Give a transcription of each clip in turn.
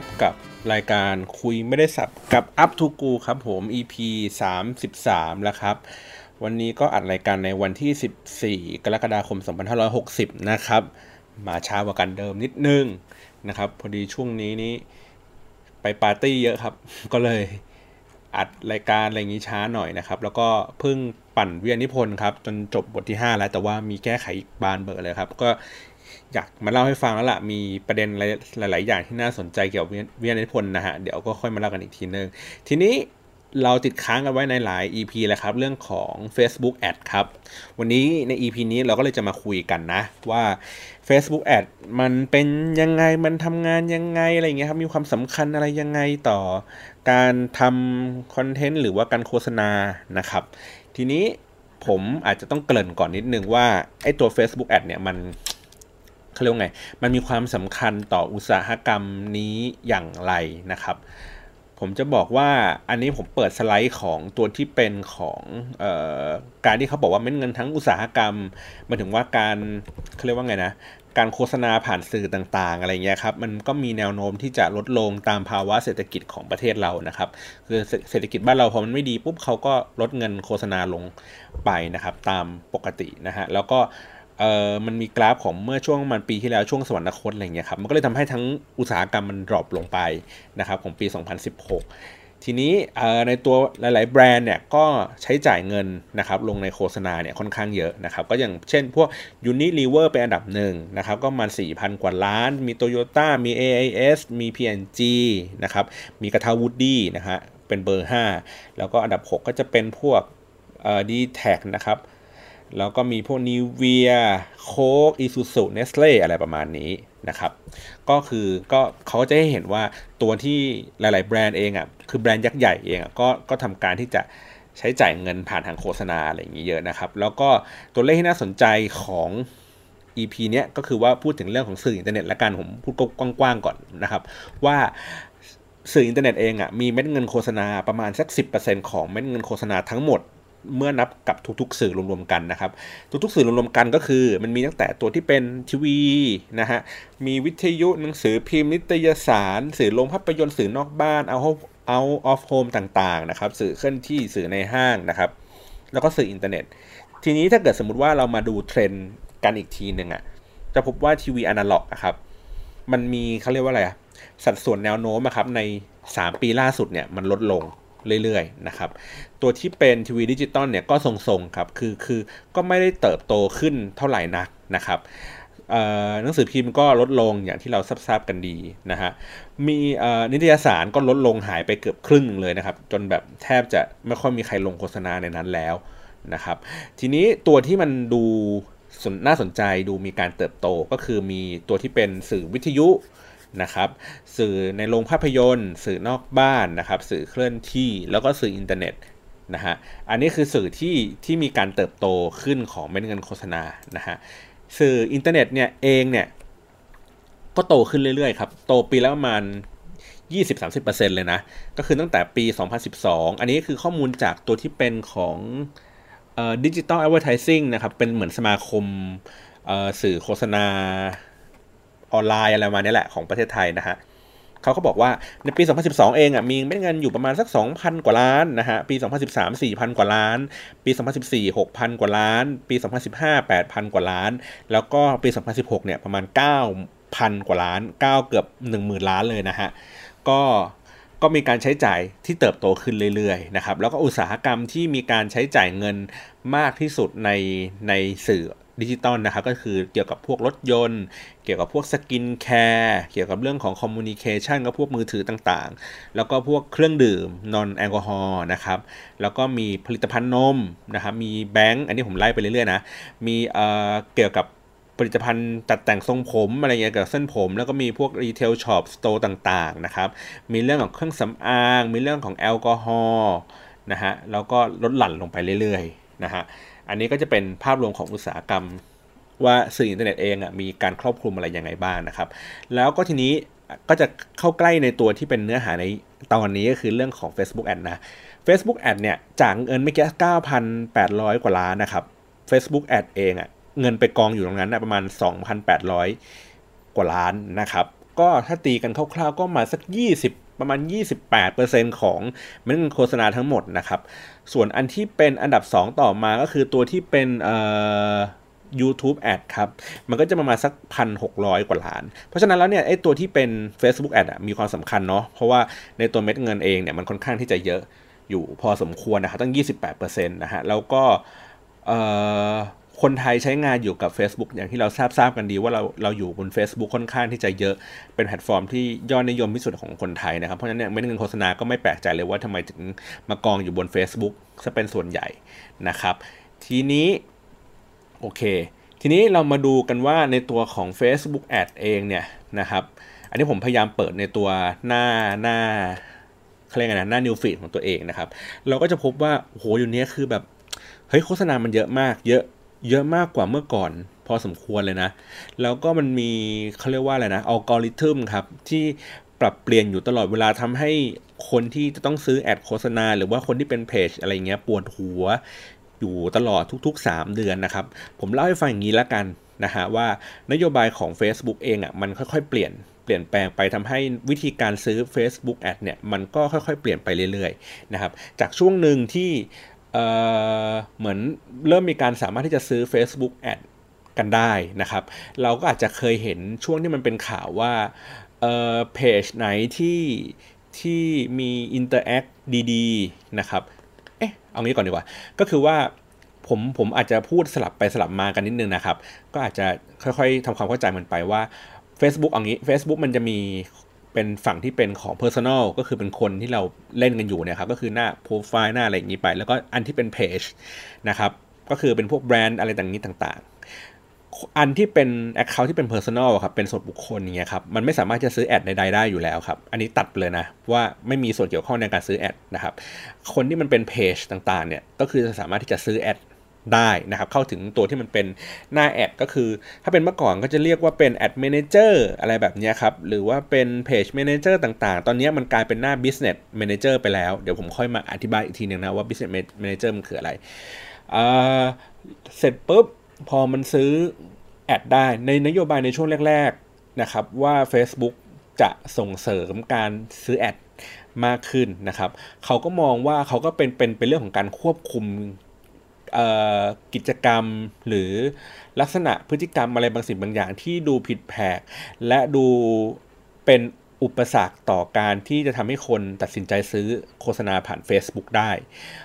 บกับรายการคุยไม่ได้สับกับ Up to Go ครับผม EP 33 แล้วครับ วันนี้ก็อัดรายการในวันที่ 14 กรกฎาคม 2560 นะครับ มาช้ากว่ากันเดิมนิดนึงนะครับ พอดีช่วงนี้นี้ไปปาร์ตี้เยอะครับ ก็เลยอัดรายการอะไรอย่างนี้ช้าหน่อยนะครับ แล้วก็เพิ่งปั่นเวียนิพนธ์ครับ จนจบบทที่ 5 แล้วแต่ว่ามีแก้ไขอีกบานเบอร์เลยครับ ก็ อยากมาเล่าให้ฟังแล้วล่ะ มีประเด็นหลาย ๆ อย่างที่น่าสนใจเกี่ยวกับเวียนิพนธ์นะฮะ เดี๋ยวก็ค่อยมาเล่ากันอีกทีนึง ทีนี้เราติดค้างกันไว้ในหลาย EP แล้วครับ เรื่องของ Facebook Ad ครับ วันนี้ใน EP นี้เราก็เลยจะมาคุยกันนะ ว่า Facebook Ad มันเป็นยังไงมันทำงานยังไงอะไรเงี้ยครับ มีความสำคัญอะไรยังไงต่อ การทำคอนเทนต์หรือว่าการโฆษณานะครับ ทีนี้ผมอาจจะต้องเกริ่นก่อนนิดนึงว่าไอ้ตัว Facebook Ad เนี่ยมัน เขาเรียกว่าไง มันมีความสำคัญต่ออุตสาหกรรมนี้อย่างไรนะครับ ผมจะบอกว่าอันนี้ผมเปิดสไลด์ของตัวที่เป็นของออการที่เขาบอกว่าเม็ดเงินทั้งอุตสาหกรรมมาถึงว่าการเขาเรียกว่าไงนะการโฆษณาผ่านสื่อต่างๆ อะไรเงี้ยครับ มันก็มีแนวโน้มที่จะลดลงตามภาวะเศรษฐกิจของประเทศเรานะครับ คือเศรษฐกิจบ้านเราพอมันไม่ดีปุ๊บเขาก็ลดเงินโฆษณาลงไปนะครับ ตามปกตินะฮะ แล้วก็ เออมันมีกราฟของเมื่อช่วงมันปีที่แล้วช่วงสวรรคตอะไรเงี้ยครับมันก็เลยทำให้ทั้งอุตสาหกรรมมันดรอปลงไปนะครับของปี 2016 ทีนี้ในตัวหลาย ๆ แบรนด์เนี่ยก็ใช้จ่ายเงินนะครับลงในโฆษณาเนี่ยค่อนข้างเยอะนะครับก็อย่างเช่นพวก Unilever เป็นอันดับหนึ่งนะครับก็มา4,000 กว่าล้าน มี Toyota มี AIS มี P&G นะครับมีกระทะวู้ดดี้นะฮะเป็นเบอร์ 5 แล้วก็อันดับ 6 ก็จะเป็นพวกดีแทคนะครับ แล้วก็มีพวกนีเวียโค้กอีซูซุเนสท์เล่อะไรประมาณนี้นะครับ ก็คือก็เขาจะให้เห็นว่าตัวที่หลาย ๆ แบรนด์เองอะคือแบรนด์ยักษ์ใหญ่เองอะก็ก็ทำการที่จะใช้จ่ายเงินผ่านทางโฆษณาอะไรอย่างนี้เยอะนะครับ แล้วก็ตัวเลขที่น่าสนใจของ EP เนี้ยก็คือว่าพูดถึงเรื่องของสื่ออินเทอร์เน็ตและการผมพูดกว้างๆก่อนนะครับ ว่าสื่ออินเทอร์เน็ตเองอะมีเม็ดเงินโฆษณาประมาณสัก 10%ของเม็ดเงินโฆษณาทั้งหมด เมื่อนับกับทุกๆ สื่อรวมๆกันนะครับ ทุกๆ สื่อรวมๆกันก็คือ มันมีตั้งแต่ตัวที่เป็นทีวีนะฮะมีวิทยุหนังสือพิมพ์นิตยสาร สื่อโรงภาพยนตร์สื่อนอกบ้าน out out of home ต่างๆนะครับสื่อเคลื่อนที่สื่อในห้างนะครับ แล้วก็สื่ออินเทอร์เน็ต ทีนี้ถ้าเกิดสมมติว่าเรามาดูเทรนด์กันอีกทีหนึ่งอะ่ะจะพบว่าทีวีอนาล็อกนะครับมันมีเขาเรียกว่าอะไรอะสัดส่วนแนวโน้มนะครับใน 3 ปีล่าสุดเนี่ยมันลดลง เรื่อยๆนะครับ ตัวที่เป็นทีวีดิจิตอลเนี่ยก็ทรงๆครับ คือคือก็ไม่ได้เติบโตขึ้นเท่าไหร่นักนะครับหนังสือพิมพ์ก็ลดลงอย่างที่เราทราบกันดีนะฮะ มีนิตยสารก็ลดลงหายไปเกือบครึ่งเลยนะครับ จนแบบแทบจะไม่ค่อยมีใครลงโฆษณาในนั้นแล้วนะครับ ทีนี้ตัวที่มันดูน่าสนใจดูมีการเติบโตก็คือมีตัวที่เป็นสื่อวิทยุ นะครับ สื่อในโรงภาพยนตร์ สื่อนอกบ้านนะครับ สื่อเคลื่อนที่แล้วก็สื่ออินเทอร์เน็ตนะฮะอันนี้คือสื่อที่ที่มีการเติบโตขึ้นของเม็ดเงินโฆษณานะฮะสื่ออินเทอร์เน็ตเนี่ยเองเนี่ยก็โตขึ้นเรื่อยๆครับโตปีละประมาณ20-30%เลยนะ ก็คือตั้งแต่ปี 2012 อันนี้คือข้อมูลจากตัวที่เป็นของ digital advertising นะครับ เป็นเหมือนสมาคมสื่อโฆษณา ออนไลน์อะไรมาเนี่ยแหละของประเทศไทยนะฮะเขาก็บอกว่าในปี 2012 เองอะมีเม็ดเงินอยู่ประมาณสัก 2,000 กว่าล้านนะฮะ ปี 2013 4,000 กว่าล้าน ปี 2014 6,000 กว่าล้าน ปี 2015 8,000 กว่าล้าน แล้วก็ปี 2016 เนี่ยประมาณ 9,000 กว่าล้าน 9 เกือบ 10,000 ล้านเลยนะฮะ ก็ก็มีการใช้จ่ายที่เติบโตขึ้นเรื่อยๆนะครับ แล้วก็อุตสาหกรรมที่มีการใช้จ่ายเงินมากที่สุดในในสื่อ ดิจิตอลนะครับก็คือเกี่ยวกับพวกรถยนต์ เกี่ยวกับพวก skincare เกี่ยวกับเรื่องของ communication กับพวกมือถือต่างๆ แล้วก็พวกเครื่องดื่ม non-alcohol นะครับแล้วก็มีผลิตภัณฑ์นมนะครับมีแบงก์อันนี้ผมไล่ไปเรื่อยๆนะมีเอ่อเกี่ยวกับผลิตภัณฑ์ตัดแต่งทรงผมอะไรเงี้ยกับเส้นผม แล้วก็มีพวก retail shop store ต่างๆนะครับมีเรื่องของเครื่องสำอาง มีเรื่องของแอลกอฮอล์นะฮะแล้วก็ลดหลั่นลงไปเรื่อยๆนะฮะ อันนี้ก็จะเป็นภาพรวมของอุตสาหกรรม ว่าสื่ออินเทอร์เน็ตเองอะมีการครอบคลุมอะไรยังไงบ้างนะครับ แล้วก็ทีนี้ก็จะเข้าใกล้ในตัวที่เป็นเนื้อหาในตอนนี้ก็คือเรื่องของ Facebook Ad นะ Facebook Ad เนี่ยจากเงินไม่แค่9,800 กว่าล้านนะครับ Facebook Ad เองอะเงินไปกองอยู่ตรงนั้นนะประมาณ 2,800 กว่าล้านนะครับ ก็ถ้าตีกันคร่าวๆก็มาสัก 20 ประมาณ 28%ของเม็ดเงินโฆษณาทั้งหมดนะครับ ส่วนอันที่เป็นอันดับ 2 ต่อมาก็คือตัวที่เป็นเอ่อ YouTube Ad ครับ มันก็จะประมาณสักพันหกร้อยกว่าล้าน เพราะฉะนั้นแล้วเนี่ยไอ้ตัวที่เป็น Facebook Ad มีความสำคัญเนาะเพราะว่าในตัวเม็ดเงินเองเนี่ยมันค่อนข้างที่จะเยอะอยู่พอสมควรนะครับตั้ง 28%นะฮะแล้วก็ คนไทยใช้งานอยู่กับ Facebook อย่างที่เราทราบทราบกันดีว่าเราเราอยู่บน Facebook ค่อนข้างที่จะเยอะเป็นแพลตฟอร์มที่ยอดนิยมที่สุดของคนไทยนะครับ เพราะฉะนั้นเนี่ยเม็ดเงินโฆษณาก็ไม่แปลกใจเลยว่าทำไมถึงมากองอยู่บน Facebook ซะเป็นส่วนใหญ่นะครับ ทีนี้โอเค ทีนี้เรามาดูกันว่าในตัวของ Facebook Ad เองเนี่ยนะครับ อันนี้ผมพยายามเปิดในตัวหน้าหน้าเรียกไงนะหน้า New Feed ของตัวเองนะครับ เราก็จะพบว่าโอ้โหอยู่นี้คือแบบเฮ้ยโฆษณามันเยอะมากเยอะ เยอะมากกว่าเมื่อก่อน พอสมควรเลยนะ แล้วก็มันมีเขาเรียกว่าอะไรนะอัลกอริทึมครับ ที่ปรับเปลี่ยนอยู่ตลอดเวลาทำให้คนที่จะต้องซื้อแอดโฆษณา หรือว่าคนที่เป็นเพจอะไรเงี้ยปวดหัวอยู่ตลอดทุกๆ 3 เดือนนะครับ ผมเล่าให้ฟังอย่างนี้แล้วกันนะฮะว่านโยบายของ Facebook เองอะ่ะมันค่อยๆ เปลี่ยนเปลี่ยนแปลงไปทำให้วิธีการซื้อ Facebook Ad เนี่ยมันก็ค่อยๆ เปลี่ยนไปเรื่อยๆนะครับจากช่วงหนึ่งที่ เเหมือนเริ่มมีการสามารถที่จะซื้อ Facebook Ad กันได้นะครับ เราก็อาจจะเคยเห็นช่วงที่มันเป็นข่าวว่าเพจไหนที่ที่มี interact ดีๆนะครับเอ๊ะเอางี้ก่อนดีกว่า ก็คือว่าผมผมอาจจะพูดสลับไปสลับมากันนิดนึงนะครับ ก็อาจจะค่อยๆทำความเข้าใจมันไปว่า Facebook เอางี้ Facebook มันจะมี เป็นฝั่งที่เป็นของ Personal ก็คือเป็นคนที่เราเล่นกันอยู่เนี่ยครับก็คือหน้าโปรไฟล์หน้าอะไรอย่างนี้ไป แล้วก็อันที่เป็นเพจนะครับก็คือเป็นพวกแบรนด์อะไรต่างนี้ต่างอันที่เป็น Account ที่เป็น Personal ครับเป็นส่วนบุคคลเนี่ยครับมันไม่สามารถจะซื้อ ad ใดๆได้อยู่แล้วครับอันนี้ตัดเลยนะว่าไม่มีส่วนเกี่ยวข้องในการซื้อแอดนะครับคนที่มันเป็นเพจต่างๆเนี่ยก็คือจะสามารถที่จะซื้อแอด ได้นะครับเข้าถึงตัวที่มันเป็นหน้าแอดก็คือ ถ้าเป็นเมื่อก่อนก็จะเรียกว่าเป็นแอด Manager อะไรแบบนี้ครับ หรือว่าเป็นเพจ Manager ต่างๆ ตอนนี้มันกลายเป็นหน้า Business Manager ไปแล้ว เดี๋ยวผมค่อยมาอธิบายอีกทีหนึ่งนะว่า Business Manager มันคืออะไรเสร็จปุ๊บ พอมันซื้อแอดได้ในนโยบายในช่วงแรก ๆนะครับว่า Facebook จะส่งเสริมการซื้อแอดมากขึ้นนะครับ เขาก็มองว่าเขาก็เป็นเป็นเป็นเรื่องของการควบคุม กิจกรรมหรือลักษณะพฤติกรรมอะไรบางสิ่งบางอย่างที่ดูผิดแผก และดูเป็นอุปสรรคต่อการที่จะทำให้คนตัดสินใจซื้อโฆษณาผ่าน Facebook ได้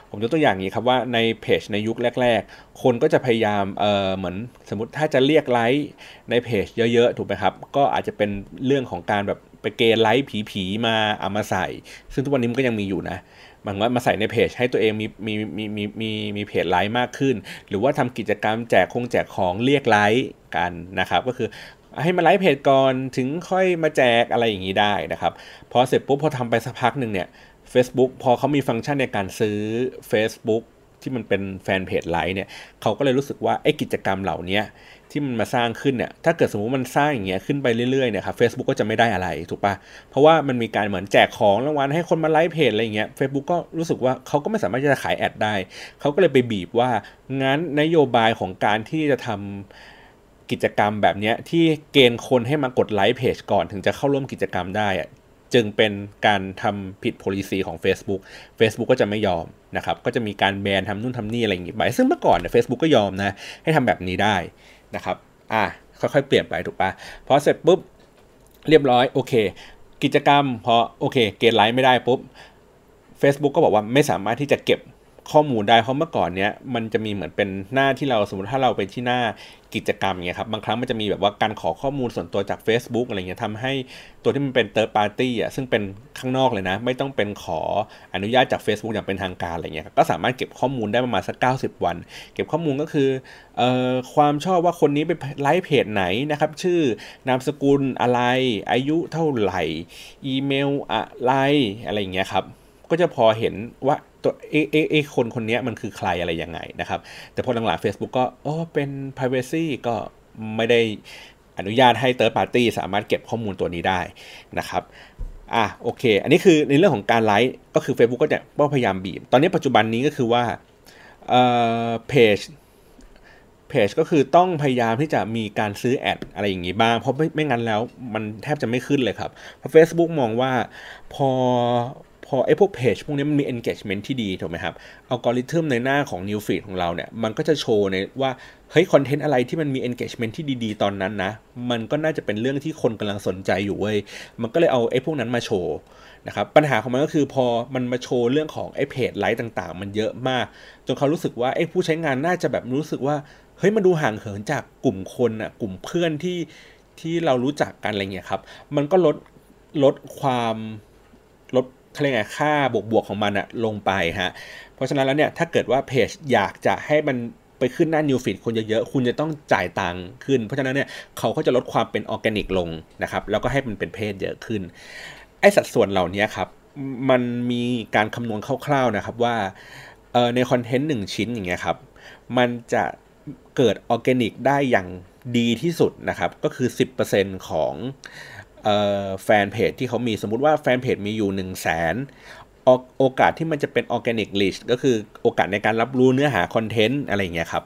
ผมยกตัวอย่างนี้ครับว่าในเพจในยุคแรก ๆ คนก็จะพยายามเออเหมือนสมมติถ้าจะเรียกไลค์ในเพจเยอะๆ ถูกไหมครับ ก็อาจจะเป็นเรื่องของการแบบไปเกณฑ์ไลค์ผีๆมาเอามาใส่ ซึ่งทุกวันนี้มันก็ยังมีอยู่นะ มันว่ามาใส่ในเพจให้ตัวเองมีมีมีมีมีมีเพจไลค์มากขึ้น หรือว่าทำกิจกรรมแจกคงแจกของเรียกไลค์กันนะครับ ก็คือให้มาไลฟ์เพจก่อนถึงค่อยมาแจกอะไรอย่างนี้ได้นะครับพอเสร็จปุ๊บพอทำไปสักพักหนึ่งเนี่ย Facebook พอเขามีฟังก์ชันในการซื้อ Facebook ที่มันเป็น fanpage like เนี่ยเขาก็เลยรู้สึกว่าไอ้กิจกรรมเหล่านี้ ที่มันมาสร้างขึ้นเนี่ยถ้าเกิดสมมติมันสร้างอย่างเงี้ยขึ้นไปเรื่อยๆเนี่ยครับเฟซบุ๊กก็จะไม่ได้อะไรถูกปะเพราะว่ามันมีการเหมือนแจกของรางวัลให้คนมาไลค์เพจอะไรเงี้ยเฟซบุ๊กก็รู้สึกว่าเขาก็ไม่สามารถจะขาย ad ได้ เขาก็เลยไปบีบว่างั้นนโยบายของการที่จะทำกิจกรรมแบบนี้ที่เกณฑ์คนให้มากดไลค์เพจก่อนถึงจะเข้าร่วมกิจกรรมได้อะจึงเป็นการทำผิด policy ของ Facebook Facebook ก็จะไม่ยอมนะครับ ก็จะมีการแบนทำนู่นทำนี่อะไรอย่างงี้ไป ซึ่งเมื่อก่อนเนี่ยเฟซบุ๊กก็ยอมนะ ให้ทำแบบนี้ได้ นะครับอะค่อยๆเปลี่ยนไปถูกปะพอเสร็จปุ๊บเรียบร้อยโอเค กิจกรรมพอโอเค เกณฑ์ไลค์ไม่ได้ปุ๊บ Facebook ก็บอกว่าไม่สามารถที่จะเก็บ ข้อมูลได้เพราะเมื่อก่อนเนี้ยมันจะมีเหมือนเป็นหน้าที่เราสมมติถ้าเราไปที่หน้ากิจกรรมเงี้ยครับบางครั้งมันจะมีแบบว่าการขอข้อมูลส่วนตัวจาก Facebook อะไรเงี้ยทำให้ตัวที่มันเป็น third party อะซึ่งเป็นข้างนอกเลยนะ ไม่ต้องเป็นขออนุญาตจาก Facebook อย่างเป็นทางการอะไรเงี้ยก็สามารถเก็บข้อมูลได้ประมาณสัก 90 วัน เก็บข้อมูลก็คือเอ่อความชอบว่าคนนี้ไปไลฟ์เพจไหนนะครับชื่อนามสกุลอะไร อายุเท่าไหร่ อีเมลอะไรอะไรเงี้ยครับก็จะพอเห็นว่า ตัวเอเอเอคนคนนี้มันคือใครอะไรยังไงนะครับ แต่พอหลังๆ Facebook ก็โอ้เป็น Privacy ก็ไม่ได้อนุญาตให้ Third Party สามารถเก็บข้อมูลตัวนี้ได้นะครับอะโอเค อันนี้คือในเรื่องของการไลฟ์ก็คือ Facebook ก็จะพยายามบีบ ตอนนี้ปัจจุบันนี้ก็คือว่าเอ่อเพจเพเพจก็คือต้องพยายามที่จะมีการซื้อแอดอะไรอย่างนี้บ้าง เพราะไม่ไม่งั้นแล้วมันแทบจะไม่ขึ้นเลยครับเพราะ Facebook มองว่าพอ พอไอ้พวกเพจพวกนี้มันมี engagement ที่ดีถูกไหมครับอัลกอริทึมในหน้าของ New Feed ของเราเนี่ย มันก็จะโชว์ในว่า เฮ้ยคอนเทนต์อะไรที่มันมี engagement ที่ดีๆ ตอนนั้นนะ มันก็น่าจะเป็นเรื่องที่คนกำลังสนใจอยู่เว้ย มันก็เลยเอาไอ้พวกนั้นมาโชว์นะครับปัญหาของมันก็คือพอมันมาโชว์เรื่องของไอ้เพจไลค์ต่างๆ มันเยอะมาก จนเขารู้สึกว่าไอ้ผู้ใช้งานน่าจะแบบรู้สึกว่าเฮ้ยมันดูห่างเหินจากกลุ่มคนอะกลุ่มเพื่อนที่ที่เรารู้จักกันอะไรเงี้ยครับ มันก็ลดลดความลด เขาเรียกไงค่าบวกบวกของมันอะลงไปฮะเพราะฉะนั้นแล้วเนี่ยถ้าเกิดว่าเพจอยากจะให้มันไปขึ้นหน้า New Feed คนเยอะๆ คุณจะต้องจ่ายตังค์ขึ้น เพราะฉะนั้นเนี่ยเขาก็จะลดความเป็นออร์แกนิกลงนะครับ แล้วก็ให้มันเป็นเพจเยอะขึ้น ไอสัดส่วนเหล่านี้ครับ มันมีการคำนวณคร่าวๆนะครับว่าในคอนเทนต์หนึ่งชิ้นอย่างเงี้ยครับ มันจะเกิดออร์แกนิกได้อย่างดีที่สุดนะครับ ก็คือ 10%ของ แฟนเพจที่เขามีสมมุติว่าแฟนเพจมีอยู่ 1 0 0 0 0แสนโอกาสที่มันจะเป็น organic reach ก็คือโอกาสในการรับรู้เนื้อหาคอนเทนต์อะไรอย่างเงี้ยครับ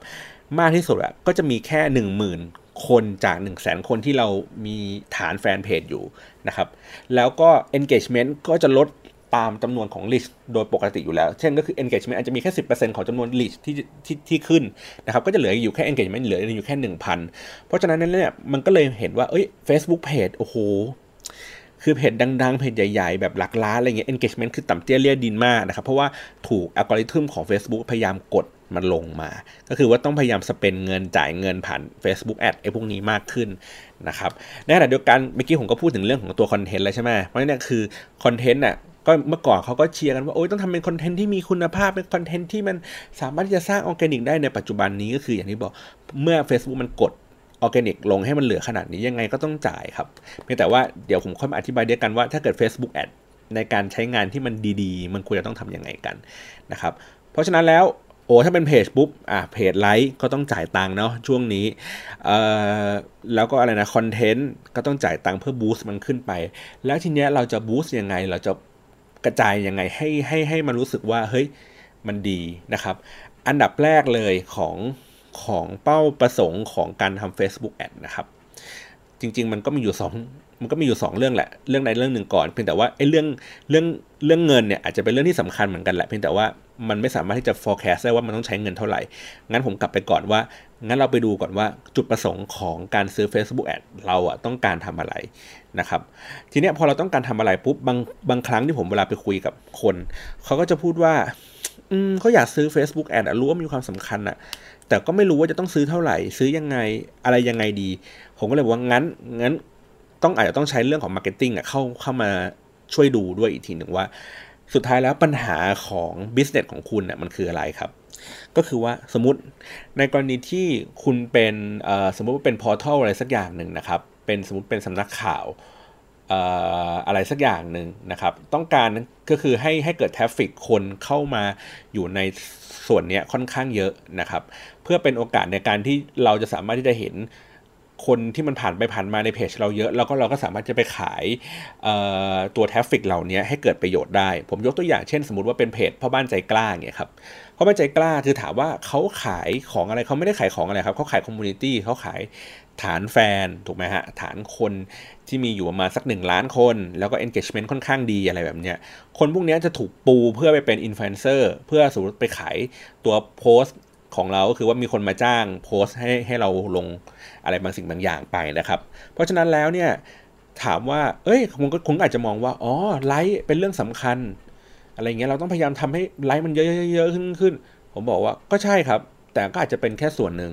มากที่สุดอะก็จะมีแค่ 1 0,000 คนจาก 1 0 0 0 0แสนคนที่เรามีฐานแฟนเพจอยู่นะครับ แล้วก็ engagement ก็จะลด ตามจำนวนของ list โดยปกติอยู่แล้ว เช่นก็คือ engagement อาจจะมีแค่ 10%ของจำนวน list ที่ที่ที่ขึ้นนะครับ ก็จะเหลืออยู่แค่ engagement เหลืออยู่แค่ 1,000 เพราะฉะนั้นเนี่ยมันก็เลยเห็นว่าเอ้ย Facebook page โอ้โห คือเพจดังๆ เพจใหญ่ๆ แบบหลักล้านอะไรเงี้ย engagement คือต่ำเตี้ยเลียดินมากนะครับ เพราะว่าถูกอัลกอริทึมของ Facebook พยายามกดมันลงมา ก็คือว่าต้องพยายาม spend เงินจ่ายเงินผ่าน Facebook Ad ไอ้พวกนี้มากขึ้นนะครับในขณะเดียวกันเมื่อกี้ผมก็พูดถึงเรื่องของตัวคอนเทนต์แล้วใช่ไหมเพราะนี่คือคอนเทนต์น่ะ ก็เมื่อก่อนเขาก็เชียร์กันว่าโอ้ยต้องทำเป็นคอนเทนต์ที่มีคุณภาพเป็นคอนเทนต์ที่มันสามารถที่จะสร้างออร์แกนิกได้ในปัจจุบันนี้ก็คืออย่างที่บอกเมื่อ Facebook มันกดออร์แกนิกลงให้มันเหลือขนาดนี้ยังไงก็ต้องจ่ายครับเพียงแต่ว่าเดี๋ยวผมค่อยมาอธิบายเดียวกันว่าถ้าเกิด Facebook Ad ในการใช้งานที่มันดีๆ มันควรจะต้องทำยังไงกันนะครับเพราะฉะนั้นแล้วโอ้ถ้าเป็นเพจปุ๊บอะ page like ก็ต้องจ่ายตังค์เนาะช่วงนี้เอ่อแล้วก็อะไรนะคอนเทนต์ก็ต้องจ่ายตังค์เพื่อ boost มันขึ้นไป แล้วทีเนี้ยเราจะ boost ยังไงเราจะ กระจายยังไงให้ให้ให้มันรู้สึกว่าเฮ้ยมันดีนะครับ อันดับแรกเลยของของเป้าประสงค์ของการทำ Facebook Ad นะครับ จริง ๆ มันก็มีอยู่ 2 มันก็มีอยู่ 2 เรื่องแหละ เรื่องใดเรื่องหนึ่งก่อน เพียงแต่ว่าไอ้เรื่องเรื่องเรื่องเงินเนี่ยอาจจะเป็นเรื่องที่สำคัญเหมือนกันแหละ เพียงแต่ว่ามันไม่สามารถที่จะ forecast ได้ว่ามันต้องใช้เงินเท่าไหร่ งั้นผมกลับไปก่อนว่า งั้นเราไปดูก่อนว่าจุดประสงค์ของการซื้อ Facebook Ad เราอะต้องการทำอะไรนะครับ ทีเนี้ยพอเราต้องการทำอะไรปุ๊บบางบางครั้งที่ผมเวลาไปคุยกับคน เขาก็จะพูดว่า อืมเขาอยากซื้อ Facebook Ad อะรู้ว่ามีความสำคัญอะแต่ก็ไม่รู้ว่าจะต้องซื้อเท่าไหร่ ซื้อยังไงอะไรยังไงดี ผมก็เลยบอกว่างั้นงั้น ต้องอาจจะต้องใช้เรื่องของ marketing เข้าเข้ามาช่วยดูด้วยอีกทีหนึ่งว่า สุดท้ายแล้วปัญหาของ business ของคุณเนี่ยมันคืออะไรครับ ก็คือว่าสมมติในกรณีที่คุณเป็นสมมติว่าเป็น portal อะไรสักอย่างหนึ่งนะครับ เป็นสมมติเป็นสำนักข่าวอะไรสักอย่างหนึ่งนะครับ ต้องการก็คือให้ให้เกิด traffic คนเข้ามาอยู่ในส่วนนี้ค่อนข้างเยอะนะครับ เพื่อเป็นโอกาสในการที่เราจะสามารถที่จะเห็น คนที่มันผ่านไปผ่านมาในเพจเราเยอะแล้วก็เราก็สามารถจะไปขายตัว traffic เหล่านี้ให้เกิดประโยชน์ได้ ผมยกตัวอย่างเช่น สมมติว่าเป็นเพจพ่อบ้านใจกล้าเงี้ยครับพ่อบ้านใจกล้าคือถามว่าเขาขายของอะไรเขาไม่ได้ขายของอะไรครับเขาขาย community เขาขายฐานแฟนถูกไหมฮะฐานคนที่มีอยู่ประมาณสักหนึ่งล้านคน แล้วก็ engagement ค่อนข้างดีอะไรแบบเนี้ยคนพวกนี้จะถูกปูเพื่อไปเป็นอินฟลูเอนเซอร์เพื่อสมมติไปขายตัวโพสต์ ของเราก็คือว่ามีคนมาจ้างโพสต์ให้ให้เราลงอะไรบางสิ่งบางอย่างไปนะครับ เพราะฉะนั้นแล้วเนี่ยถามว่า เอ้ยคุณก็คุณอาจจะมองว่า อ๋อ ไลค์เป็นเรื่องสำคัญ อะไรเงี้ย เราต้องพยายามทำให้ไลค์มันเยอะๆขึ้นขึ้น ผมบอกว่าก็ใช่ครับ แต่ก็อาจจะเป็นแค่ส่วนหนึ่ง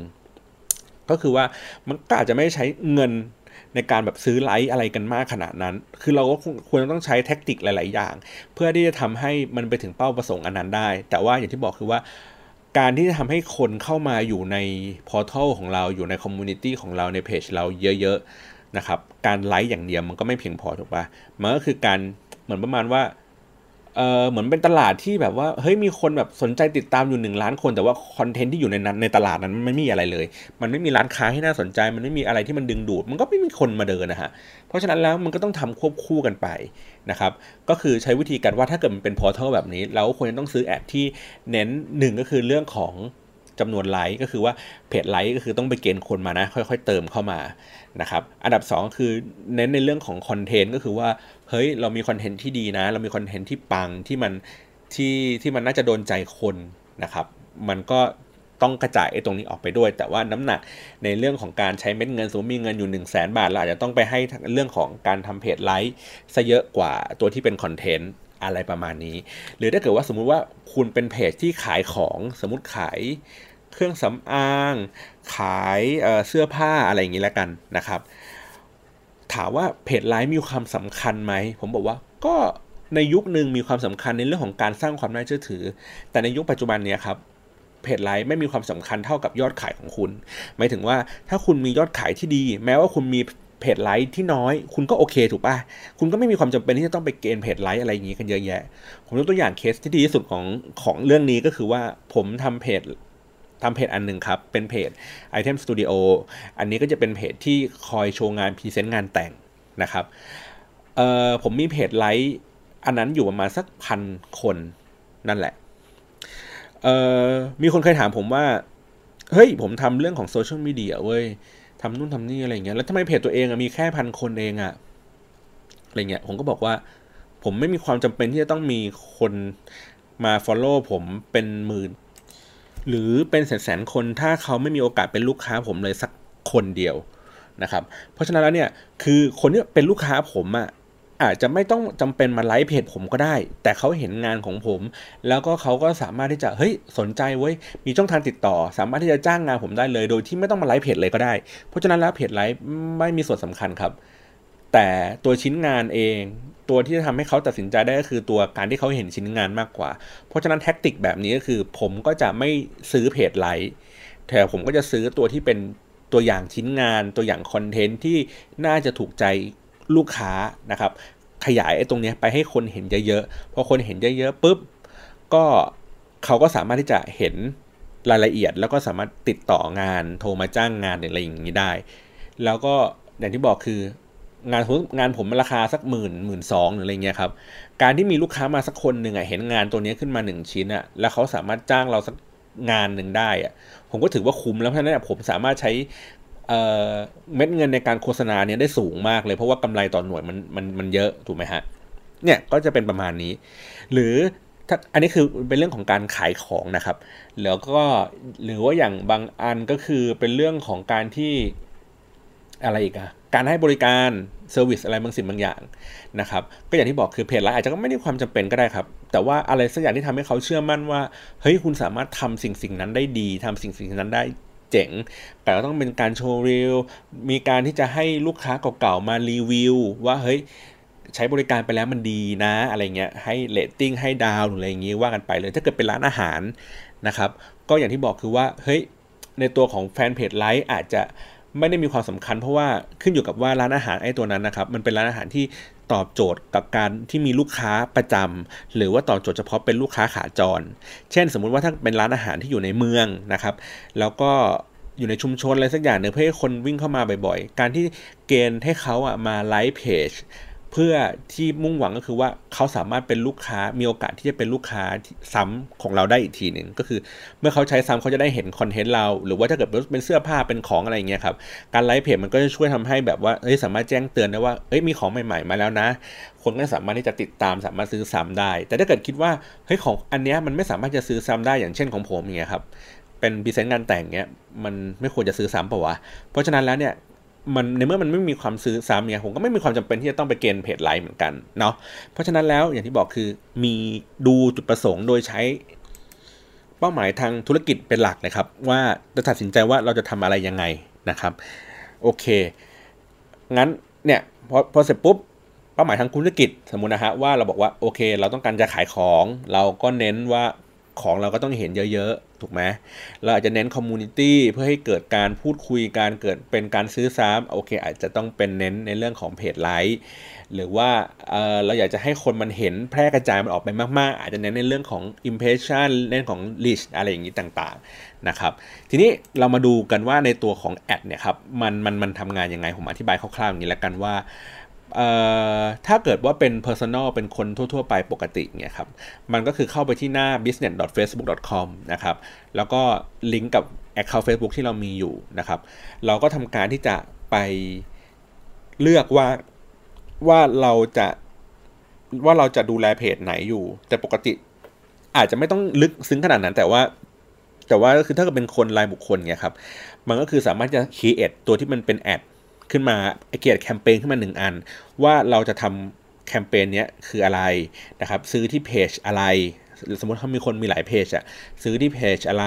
ก็คือว่ามันก็อาจจะไม่ใช้เงินในการแบบซื้อไลค์อะไรกันมากขนาดนั้น คือเราก็ควรต้องใช้ tactic หลาย ๆ อย่าง เพื่อที่จะทำให้มันไปถึงเป้าประสงค์อันนั้นได้ แต่ว่าอย่างที่บอกคือว่า การที่จะทำให้คนเข้ามาอยู่ใน portal ของเราอยู่ใน community ของเราในเพจเราเยอะๆนะครับ การไลค์อย่างเดียวมันก็ไม่เพียงพอถูกปะมันก็คือการเหมือนประมาณว่า เออเหมือนเป็นตลาดที่แบบว่าเฮ้ยมีคนแบบสนใจติดตามอยู่หนึ่งล้านคน แต่ว่าคอนเทนต์ที่อยู่ในนั้นในตลาดนั้นมันไม่มีอะไรเลย มันไม่มีร้านค้าให้น่าสนใจ มันไม่มีอะไรที่มันดึงดูด มันก็ไม่มีคนมาเดินนะฮะเพราะฉะนั้นแล้วมันก็ต้องทำควบคู่กันไปนะครับก็คือใช้วิธีการว่าถ้าเกิดมันเป็นพอร์ทัลแบบนี้ เราควรจะต้องซื้อแอดที่เน้นหนึ่งก็คือเรื่องของ จำนวนไลค์ก็คือว่า page like ก็คือต้องไปเกณฑ์คนมานะ ค่อย ๆ เติมเข้ามานะครับอันดับ 2 คือเน้นในเรื่องของคอนเทนต์ก็คือว่าเฮ้ยเรามีคอนเทนต์ที่ดีนะ เรามีคอนเทนต์ที่ปังที่มันที่ที่มันน่าจะโดนใจคนนะครับมันก็ต้องกระจายไอ้ตรงนี้ออกไปด้วย แต่ว่าน้ำหนักในเรื่องของการใช้เม็ดเงินสมมติมีเงินอยู่ 1 0 0 0 0แสนบาทเราอาจจะต้องไปให้เรื่องของการทำ page like ซะเยอะกว่าตัวที่เป็นคอนเทนต์ อะไรประมาณนี้ หรือถ้าเกิดว่าสมมุติว่าคุณเป็นเพจที่ขายของสมมติขายเครื่องสำอาง ขายเสื้อผ้าอะไรอย่างนี้แล้วกันนะครับ ถามว่าเพจไลฟ์มีความสำคัญไหม ผมบอกว่าก็ในยุคหนึ่งมีความสำคัญในเรื่องของการสร้างความน่าเชื่อถือ แต่ในยุคปัจจุบันเนี่ยครับเพจไลฟ์ไม่มีความสำคัญเท่ากับยอดขายของคุณ หมายถึงว่าถ้าคุณมียอดขายที่ดี แม้ว่าคุณมี เพจไลฟ์ที่น้อย คุณก็โอเคถูกป่ะ คุณก็ไม่มีความจำเป็นที่จะต้องไปเกณฑ์ page like อะไรอย่างนี้กันเยอะแยะ ผมยกตัวอย่างเคสที่ดีที่สุดของของเรื่องนี้ก็คือว่าผมทำเพจทำเพจอันหนึ่งครับ เป็นเพจ Item Studio อันนี้ก็จะเป็นเพจที่คอยโชว์งาน present งานแต่งนะครับเอ่อผมมี page like อันนั้นอยู่ประมาณสักพันคนนั่นแหละเอ่อมีคนเคยถามผมว่า เฮ้ยผมทำเรื่องของโซเชียลมีเดียเว้ย ทำนู่นทำนี่อะไรเงี้ยแล้วทำไมเพจตัวเองอะมีแค่พันคนเองอะอะไรเงี้ยผมก็บอกว่า ผมไม่มีความจำเป็นที่จะต้องมีคนมา Follow ผมเป็นหมื่น หรือเป็นแสนแสนคนถ้าเขาไม่มีโอกาสเป็นลูกค้าผมเลยสักคนเดียวนะครับ เพราะฉะนั้นแล้วเนี่ยคือคนที่เป็นลูกค้าผมอะ อาจจะไม่ต้องจำเป็นมาไลฟ์เพจผมก็ได้ แต่เขาเห็นงานของผม แล้วก็เขาก็สามารถที่จะเฮ้ยสนใจเว้ยมีช่องทางติดต่อ สามารถที่จะจ้างงานผมได้เลย โดยที่ไม่ต้องมาไลค์เพจเลยก็ได้ เพราะฉะนั้นแล้ว page like ไม่มีส่วนสำคัญครับ แต่ตัวชิ้นงานเอง ตัวที่จะทำให้เขาตัดสินใจได้ก็คือตัวการที่เขาเห็นชิ้นงานมากกว่า เพราะฉะนั้น tactic แบบนี้ก็คือ ผมก็จะไม่ซื้อ page like แต่ผมก็จะซื้อตัวที่เป็นตัวอย่างชิ้นงาน ตัวอย่างคอนเทนต์ที่น่าจะถูกใจลูกค้านะครับ ขยายไอ้ตรงนี้ไปให้คนเห็นเยอะๆ พอคนเห็นเยอะๆปุ๊บ ก็เขาก็สามารถที่จะเห็นรายละเอียด แล้วก็สามารถติดต่องานโทรมาจ้างงานอะไรอย่างนี้ได้ แล้วก็อย่างที่บอกคืองานงานผมราคาสักหมื่นหมื่นสองหรืออะไรเงี้ยครับ การที่มีลูกค้ามาสักคนหนึ่งอะเห็นงานตัวนี้ขึ้นมาหนึ่งชิ้นอะแล้วเขาสามารถจ้างเราสักงานหนึ่งได้อะผมก็ถือว่าคุ้มแล้วเพราะนั้นผมสามารถใช้ เม็ดเงินในการโฆษณาเนี่ยได้สูงมากเลยเพราะว่ากำไรต่อหน่วยมันมันมันเยอะถูกไหมฮะเนี่ยก็จะเป็นประมาณนี้ หรือถ้าอันนี้คือเป็นเรื่องของการขายของนะครับ แล้วก็หรือว่าอย่างบางอันก็คือเป็นเรื่องของการที่อะไรอีกอะการให้บริการเซอร์วิสอะไรบางสิ่งบางอย่างนะครับ ก็อย่างที่บอกคือเพจไลน์อาจจะก็ไม่ได้ความจำเป็นก็ได้ครับ แต่ว่าอะไรสักอย่างที่ทำให้เขาเชื่อมั่นว่า เฮ้ยคุณสามารถทำสิ่งสิ่งนั้นได้ดีทำสิ่งสิ่งนั้นได้ เจ๋ง แต่ก็ต้องเป็นการโชว์รีวมีการที่จะให้ลูกค้าเก่าๆมารีวิว ว่าเฮ้ยใช้บริการไปแล้วมันดีนะ อะไรเงี้ยให้เลตติ้งให้ดาวหรืออะไรอย่างงี้ว่ากันไปเลยถ้าเกิดเป็นร้านอาหารนะครับ ก็อย่างที่บอกคือว่าเฮ้ยในตัวของ fanpage like อาจจะไม่ได้มีความสำคัญเพราะว่าขึ้นอยู่กับว่าร้านอาหารไอ้ตัวนั้นนะครับ มันเป็นร้านอาหารที่ ตอบโจทย์กับการที่มีลูกค้าประจำหรือว่าตอบโจทย์เฉพาะเป็นลูกค้าขาจร เช่น สมมุติว่าถ้าเป็นร้านอาหารที่อยู่ในเมืองนะครับ แล้วก็อยู่ในชุมชนอะไรสักอย่างหนึ่งเพื่อให้คนวิ่งเข้ามาบ่อยๆ การที่เกณฑ์ให้เขาอะมาไลฟ์เพจ พื่อที่มุ่งหวังก็คือว่าเขาสามารถเป็นลูกค้ามีโอกาสที่จะเป็นลูกค้าซ้ำของเราได้อีกทีหนึ่งก็คือเมื่อเขาใช้ซ้ำเขาจะได้เห็นคอนเทนต์เรา หรือว่าถ้าเกิดเป็นเสื้อผ้าเป็นของอะไรอย่างเงี้ยครับการไลฟ์เพจมันก็จะช่วยทำให้แบบว่าเฮ้ยสามารถแจ้งเตือนได้ว่าเอ้ยมีของใหม่ๆมาแล้วนะ คนก็สามารถที่จะติดตามสามารถซื้อซ้ำได้ แต่ถ้าเกิดคิดว่าเฮ้ยของอันเนี้ยมันไม่สามารถจะซื้อซ้ำได้อย่างเช่นของผมอย่างเงี้ยครับเป็นพรีเซนต์งานแต่งเงี้ยมันไม่ควรจะซื้อซ้ำป่าวะเพราะฉะนั้นแล้วเนี่ย มันในเมื่อมันไม่มีความซื้อซ้ำเนี่ยผมก็ไม่มีความจำเป็นที่จะต้องไปเกณฑ์เพจไลน์เหมือนกันเนาะเพราะฉะนั้นแล้วอย่างที่บอกคือมีดูจุดประสงค์โดยใช้เป้าหมายทางธุรกิจเป็นหลักนะครับ ว่าจะตัดสินใจว่าเราจะทำอะไรยังไงนะครับโอเค งั้นเนี่ยพอพอเสร็จปุ๊บเป้าหมายทางธุรกิจสมมุตินะฮะว่าเราบอกว่าโอเค เราต้องการจะขายของ เราก็เน้นว่าของเราก็ต้องเห็นเยอะ ถูกไหมเราอาจจะเน้น community เพื่อให้เกิดการพูดคุยการเกิดเป็นการซื้อซ้ำโอเค อาจจะต้องเป็นเน้นในเรื่องของ page like หรือว่าเเราอยากจะให้คนมันเห็นแพร่กระจายมันออกไปมาก ๆ อาจจะเน้นในเรื่องของ impression เน้นของ reach อะไรอย่างนี้ต่างๆนะครับ ทีนี้เรามาดูกันว่าในตัวของ ad เนี่ยครับมันมันมันทำงานยังไงผมอธิบายคร่าวๆอย่างนี้แล้วกันว่า ถ้าเกิดว่าเป็น personal เป็นคนทั่ว ๆ ไปปกติเนี่ยครับ มันก็คือเข้าไปที่หน้า business.facebook.com นะครับ แล้วก็ลิงก์กับ account Facebook ที่เรามีอยู่นะครับ เราก็ทำการที่จะไปเลือกว่าว่าเราจะว่าเราจะดูแลเพจไหนอยู่ แต่ปกติอาจจะไม่ต้องลึกซึ้งขนาดนั้น แต่ว่า แต่ว่าก็คือถ้าเกิดเป็นคนรายบุคคลเนี่ยครับ มันก็คือสามารถจะ create ตัวที่มันเป็นแอด ขึ้นมาเกียรแคมเปญขึ้นมาหนึ่งอัน ว่าเราจะทำแคมเปญนี้คืออะไรนะครับ ซื้อที่เพจอะไร สมมติเขามีคนมีหลายเพจอะซื้อที่เพจอะไร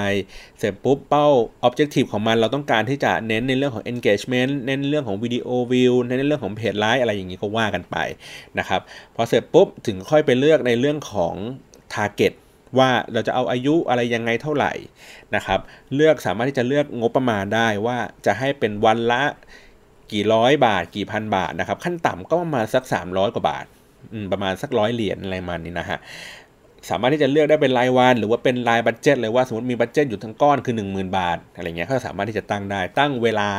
เสร็จปุ๊บเป้า objective ของมันเราต้องการที่จะเน้นในเรื่องของ engagement เน้นเรื่องของวิดีโอวิวเน้นในเรื่องของเพจไลฟ์อะไรอย่างนี้ก็ว่ากันไปนะครับพอเสร็จปุ๊บถึงค่อยไปเลือกในเรื่องของ target ว่าเราจะเอาอายุอะไรยังไงเท่าไหร่นะครับ เลือกสามารถที่จะเลือกงบประมาณได้ว่าจะให้เป็นวันละ กี่ร้อยบาท กี่พันบาทนะครับ ขั้นต่ำก็ประมาณสัก 300 กว่าบาทประมาณสักร้อยเหรียญอะไรมานี้นะฮะสามารถที่จะเลือกได้เป็นรายวัน หรือว่าเป็นรายบัตเจ็ตเลยว่าสมมติมีบัตเจ็ตอยู่ทั้งก้อนคือ 10,000 บาทอะไรเงี้ยก็สามารถที่จะตั้งได้ตั้งเวลา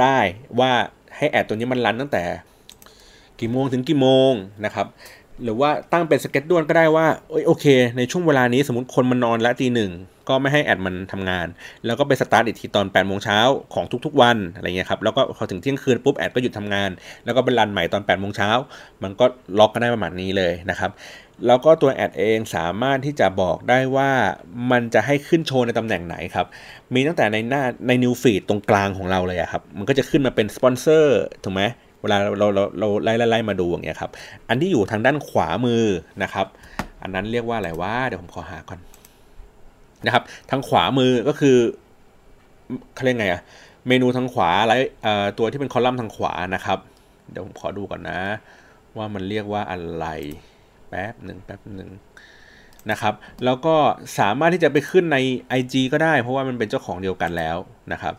ได้ว่าให้แอดตัวนี้มันรันตั้งแต่กี่โมงถึงกี่โมงนะครับหรือว่าตั้งเป็น schedule ก็ได้ว่าโอเค ในช่วงเวลานี้สมมติคนมันนอนละตีหนึ่ง ก็ไม่ให้ ad มันทำงาน แล้วก็ไปสตาร์ทอีกทีตอน8ปดโมงเช้าของทุกๆ วันอะไรเงี้ยครับแล้วก็พอถึงเที่ยงคืนปุ๊บ ad ก็หยุดทำงาน แล้วก็เป็น run ใหม่ตอน8ปดโมงเช้ามันก็ล็อกกันได้ประมาณนี้เลยนะครับแล้วก็ตัว ad เองสามารถที่จะบอกได้ว่ามันจะให้ขึ้นโชว์ในตำแหน่งไหนครับ มีตั้งแต่ในหน้าใน news feed ตรงกลางของเราเลยครับ มันก็จะขึ้นมาเป็นสปอนเซอร์ถูกไหมเวลาเราเราเราไล่ไล่มาดูอย่างเงี้ยครับ อันที่อยู่ทางด้านขวามือนะครับ อันนั้นเรียกว่าอะไรวะเดี๋ยวผมขอหาก่อน นะครับ ทางขวามือก็คือเขาเรียกไงอะเมนูทางขวาไลตัวที่เป็นคอลัมน์ทางขวานะครับ เดี๋ยวผมขอดูก่อนนะ ว่ามันเรียกว่าอะไร แป๊บหนึ่งแป๊บหนึ่งนะครับ แล้วก็สามารถที่จะไปขึ้นใน IG ก็ได้ เพราะว่ามันเป็นเจ้าของเดียวกันแล้วนะครับ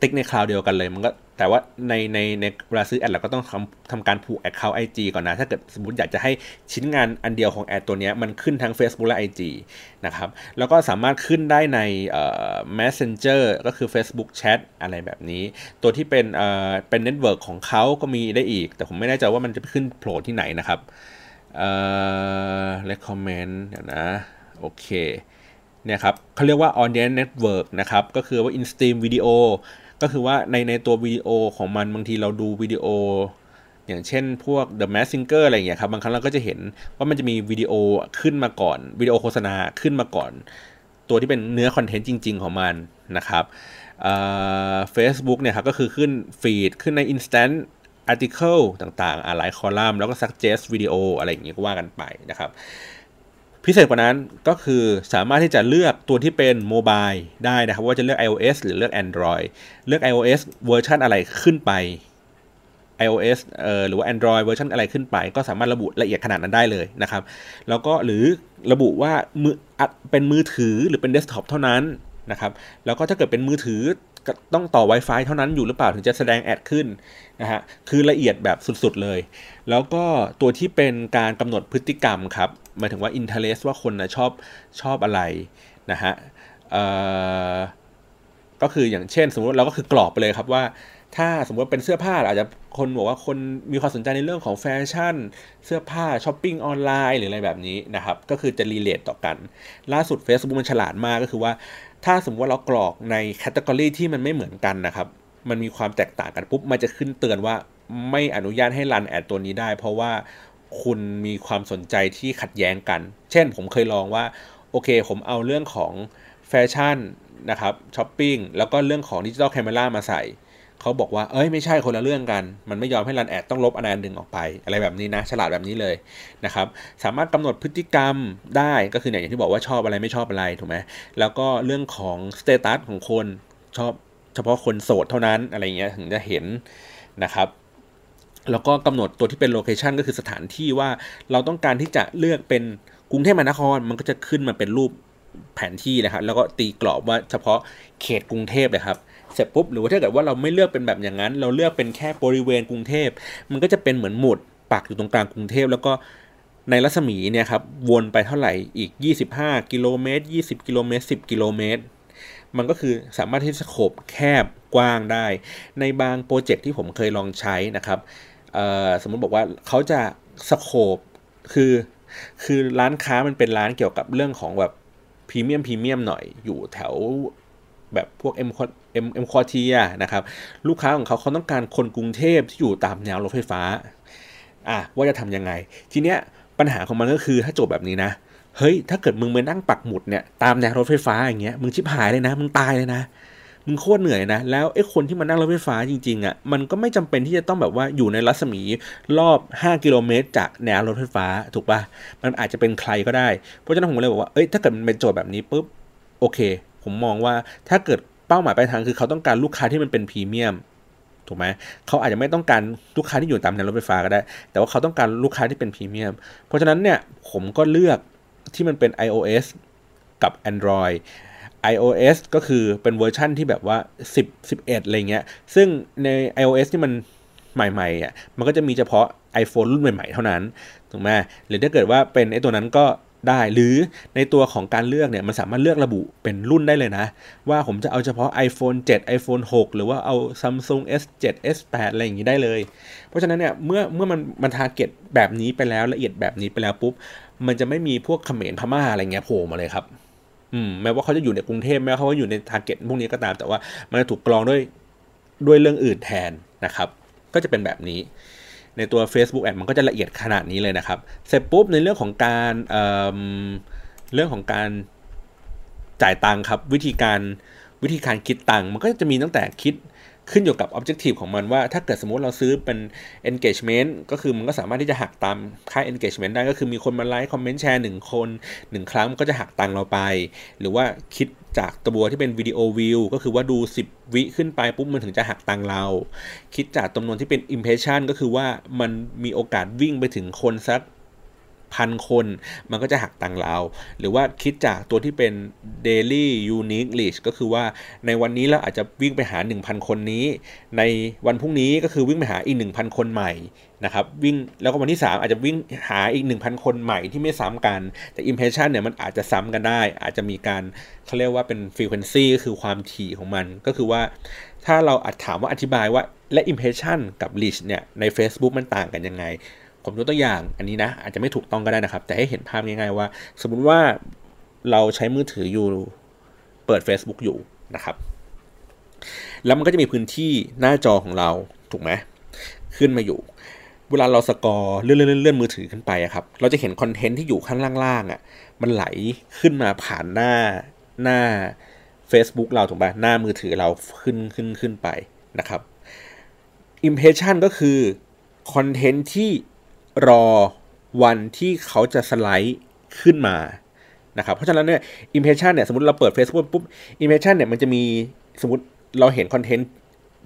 ติ๊กในคราวเดียวกันเลย มันก็ แต่ว่าในในในเวลาซื้อ ad เราก็ต้องทำทำการผูก account IG ก่อนนะ ถ้าเกิดสมมติอยากจะให้ชิ้นงานอันเดียวของ ad ตัวนี้มันขึ้นทั้ง Facebook และ IG นะครับ แล้วก็สามารถขึ้นได้ใน Messenger ก็คือ Facebook Chat อะไรแบบนี้ ตัวที่เป็นเอ่อเป็น network ของเขาก็มีได้อีก แต่ผมไม่แน่ใจว่ามันจะขึ้นโผล่ที่ไหนนะครับเอ่อ recommend เดี๋ยวนะ โอเคเนี่ยครับเขาเรียกว่า audience network นะครับ ก็คือว่า in-stream video ก็คือว่าในในตัววิดีโอของมันบางทีเราดูวิดีโอ อย่างเช่นพวก The Mask Singer อะไรอย่างเงี้ยครับบางครั้งเราก็จะเห็นว่ามันจะมีวิดีโอขึ้นมาก่อนวิดีโอโฆษณาขึ้นมาก่อน ตัวที่เป็นเนื้อ content จริง ๆ ของมันนะครับเฟซบุ๊กเนี่ยครับก็คือขึ้น feed ขึ้นใน Instant Article ต่างๆหลายคอลัมน์แล้วก็ suggest วิดีโออะไรอย่างเงี้ยก็ว่ากันไปนะครับ พิเศษกว่านั้นก็คือสามารถที่จะเลือกตัวที่เป็น mobile ได้นะครับ ว่าจะเลือก iOS หรือเลือก Android เลือก iOS เวอร์ชันอะไรขึ้นไป iOS เอ่อหรือว่า Android เวอร์ชันอะไรขึ้นไป ก็สามารถระบุละเอียดขนาดนั้นได้เลยนะครับ แล้วก็หรือระบุว่ามือเป็นมือถือหรือเป็นเดสก์ท็อปเท่านั้นนะครับ แล้วก็ถ้าเกิดเป็นมือถือ ต้องต่อ Wi-Fi เท่านั้นอยู่หรือเปล่าถึงจะแสดง ad ขึ้นนะฮะคือละเอียดแบบสุดๆเลย แล้วก็ตัวที่เป็นการกำหนดพฤติกรรมครับหมายถึงว่า interest ว่าคนนะชอบชอบอะไรนะฮะก็คืออย่างเช่น สมมติเราก็คือกรอกไปเลยครับว่า ถ้าสมมติเป็นเสื้อผ้าอาจจะคนบอกว่าคนมีความสนใจในเรื่องของแฟชั่น เสื้อผ้าช้อปปิ้งออนไลน์หรืออะไรแบบนี้นะครับ ก็คือจะ relate ต่อกัน ล่าสุด Facebook มันฉลาดมากก็คือว่า ถ้าสมมติว่าเรากรอกใน category ที่มันไม่เหมือนกันนะครับ มันมีความแตกต่างกันปุ๊บ มันจะขึ้นเตือนว่าไม่อนุญาตให้ run ad ตัวนี้ได้ เพราะว่าคุณมีความสนใจที่ขัดแย้งกัน เช่นผมเคยลองว่า โอเค ผมเอาเรื่องของแฟชั่นนะครับช้อปปิ้งแล้วก็เรื่องของ digital camera มาใส่ เขาบอกว่าเอ้ยไม่ใช่คนละเรื่องกัน มันไม่ยอมให้ run ad ต้องลบอันนั้นดึงออกไป อะไรแบบนี้นะ ฉลาดแบบนี้เลยนะครับสามารถกำหนดพฤติกรรมได้ก็คืออย่างที่บอกว่าชอบอะไรไม่ชอบอะไรถูกไหมแล้วก็เรื่องของ status ของคนชอบเฉพาะคนโสดเท่านั้นอะไรเงี้ยถึงจะเห็นนะครับแล้วก็กำหนดตัวที่เป็น location ก็คือสถานที่ว่าเราต้องการที่จะเลือกเป็นกรุงเทพมหานครมันก็จะขึ้นมาเป็นรูปแผนที่นะครับแล้วก็ตีกรอบว่าเฉพาะเขตกรุงเทพเลยครับ เสร็จปุ๊บหรือว่าถ้าเกิดว่าเราไม่เลือกเป็นแบบอย่างนั้น เราเลือกเป็นแค่บริเวณกรุงเทพ มันก็จะเป็นเหมือนหมุดปักอยู่ตรงกลางกรุงเทพแล้วก็ในรัศมีเนี่ยครับวนไปเท่าไหร่อีก 25 กิโลเมตร 20 กิโลเมตร 10 กิโลเมตร มันก็คือสามารถที่จะ scope แคบกว้างได้ ในบาง project ที่ผมเคยลองใช้นะครับสมมติบอกว่าเขาจะ scope คือคือร้านค้ามันเป็นร้านเกี่ยวกับเรื่องของแบบ premium premium หน่อยอยู่แถวแบบพวกเอ็มเอ็ม เอ็มคอเทียนะครับลูกค้าของเขาเขาต้องการคนกรุงเทพที่อยู่ตามแนวรถไฟฟ้าอะว่าจะทํำยังไง ทีเนี้ยปัญหาของมันก็คือถ้าจทย์แบบนี้นะเฮ้ยถ้าเกิดมึงไปนั่งปักหมุดเนี่ยตามแนวรถไฟฟ้าอย่างเงี้ยมึงชิบหายเลยนะ มึงตายเลยนะมึงโคตรเหนื่อยนะ แล้วไอ้คนที่มานั่งรถไฟฟ้าจริงๆอะ่ะ มันก็ไม่จำเป็นที่จะต้องแบบว่าอยู่ในรัศมีรอบ 5 กิโลเมตร จากแนวรถไฟฟ้าถูกป่ะ มันอาจจะเป็นใครก็ได้ เพราะฉะนั้นผมเลยบอกว่า เอ้ย ถ้าเกิดมันเป็นโจทย์แบบนี้ปุ๊บ โอเค ผมมองว่าถ้าเกิด เป้าหมายปลายทางคือเขาต้องการลูกค้าที่มันเป็นพรีเมียมถูกไหมเขาอาจจะไม่ต้องการลูกค้าที่อยู่ตามแนวรถไฟฟ้าก็ได้ แต่ว่าเขาต้องการลูกค้าที่เป็นพรีเมียมเพราะฉะนั้นเนี่ยผมก็เลือกที่มันเป็น iOS กับ Android iOS ก็คือเป็นเวอร์ชั่นที่แบบว่า 10 11 อะไรเงี้ย ซึ่งใน iOS ที่มันใหม่ๆอะ มันก็จะมีเฉพาะ iPhone รุ่นใหม่ๆ เท่านั้น ถูกไหมหรือถ้าเกิดว่าเป็นไอ้ตัวนั้นก็ ได้ หรือในตัวของการเลือกเนี่ยมันสามารถเลือกระบุเป็นรุ่นได้เลยนะ ว่าผมจะเอาเฉพาะ iPhone 7 iPhone 6 หรือว่าเอา Samsung S7 S8 อะไรอย่างนี้ได้เลย เพราะฉะนั้นเนี่ยเมื่อเมื่อมันมัน target แบบนี้ไปแล้วละเอียดแบบนี้ไปแล้วปุ๊บ มันจะไม่มีพวกเขมรพม่าอะไรเงี้ยโผล่มาเลยครับอืมแม้ว่าเขาจะอยู่ในกรุงเทพแม้ว่าเขาจะอยู่ใน target พวกนี้ก็ตามแต่ว่ามันจะถูกกรองด้วยด้วยเรื่องอื่นแทนนะครับ ก็จะเป็นแบบนี้ ในตัว Facebook Ad มันก็จะละเอียดขนาดนี้เลยนะครับ เสร็จปุ๊บในเรื่องของการเเรื่องของการจ่ายตังค์ครับ วิธีการวิธีการคิดตังค์มันก็จะมีตั้งแต่คิด ขึ้นอยู่กับ objective ของมันว่า ถ้าเกิดสมมติเราซื้อเป็น engagement ก็คือมันก็สามารถที่จะหักตามค่า engagement ได้ก็คือมีคนมาไลค์คอมเมนต์แชร์หนึ่งคนหนึ่งครั้งก็จะหักตังเราไป หรือว่าคิดจากตัวที่เป็นวิดีโอวิวก็คือว่าดู 10 วิขึ้นไปปุ๊บมันถึงจะหักตังเรา คิดจากจำนวนที่เป็น impression ก็คือว่ามันมีโอกาสวิ่งไปถึงคนสัก พันคน มันก็จะหักตังเรา หรือว่าคิดจากตัวที่เป็น daily unique reach ก็คือว่าในวันนี้เราอาจจะวิ่งไปหา 1,000 คนนี้ ในวันพรุ่งนี้ก็คือวิ่งไปหาอีก 1,000 คนใหม่นะครับวิ่งแล้วก็วันที่ 3 อาจจะวิ่งหาอีก 1,000 คนใหม่ที่ไม่ซ้ำกัน แต่ impression เนี่ยมันอาจจะซ้ำกันได้ อาจจะมีการเขาเรียกว่าเป็น frequency ก็คือความถี่ของมันก็คือว่า ถ้าเราอาจถามว่าอธิบายว่าและ impression กับ reach เนี่ยใน Facebook มันต่างกันยังไง ผมยกตัวอย่างอันนี้นะ อาจจะไม่ถูกต้องก็ได้นะครับ แต่ให้เห็นภาพง่ายๆว่า สมมุติว่าเราใช้มือถืออยู่เปิด Facebook อยู่นะครับ แล้วมันก็จะมีพื้นที่หน้าจอของเราถูกไหมขึ้นมาอยู่ เวลาเราสกอร์เลื่อนเลื่อนมือถือขึ้นไปครับ เราจะเห็นคอนเทนต์ที่อยู่ข้างล่างๆอะมันไหลขึ้นมาผ่านหน้าหน้า Facebook เราถูกไหมหน้ามือถือเราขึ้นขึ้นขึ้นไปนะครับ Impression ก็คือคอนเทนต์ที่ รอวันที่เขาจะสไลด์ขึ้นมานะครับเพราะฉะนั้นเนี่ย impression เนี่ยสมมติเราเปิด Facebook ปุ๊บ impression เนี่ยมันจะมีสมมติเราเห็นคอนเทนต์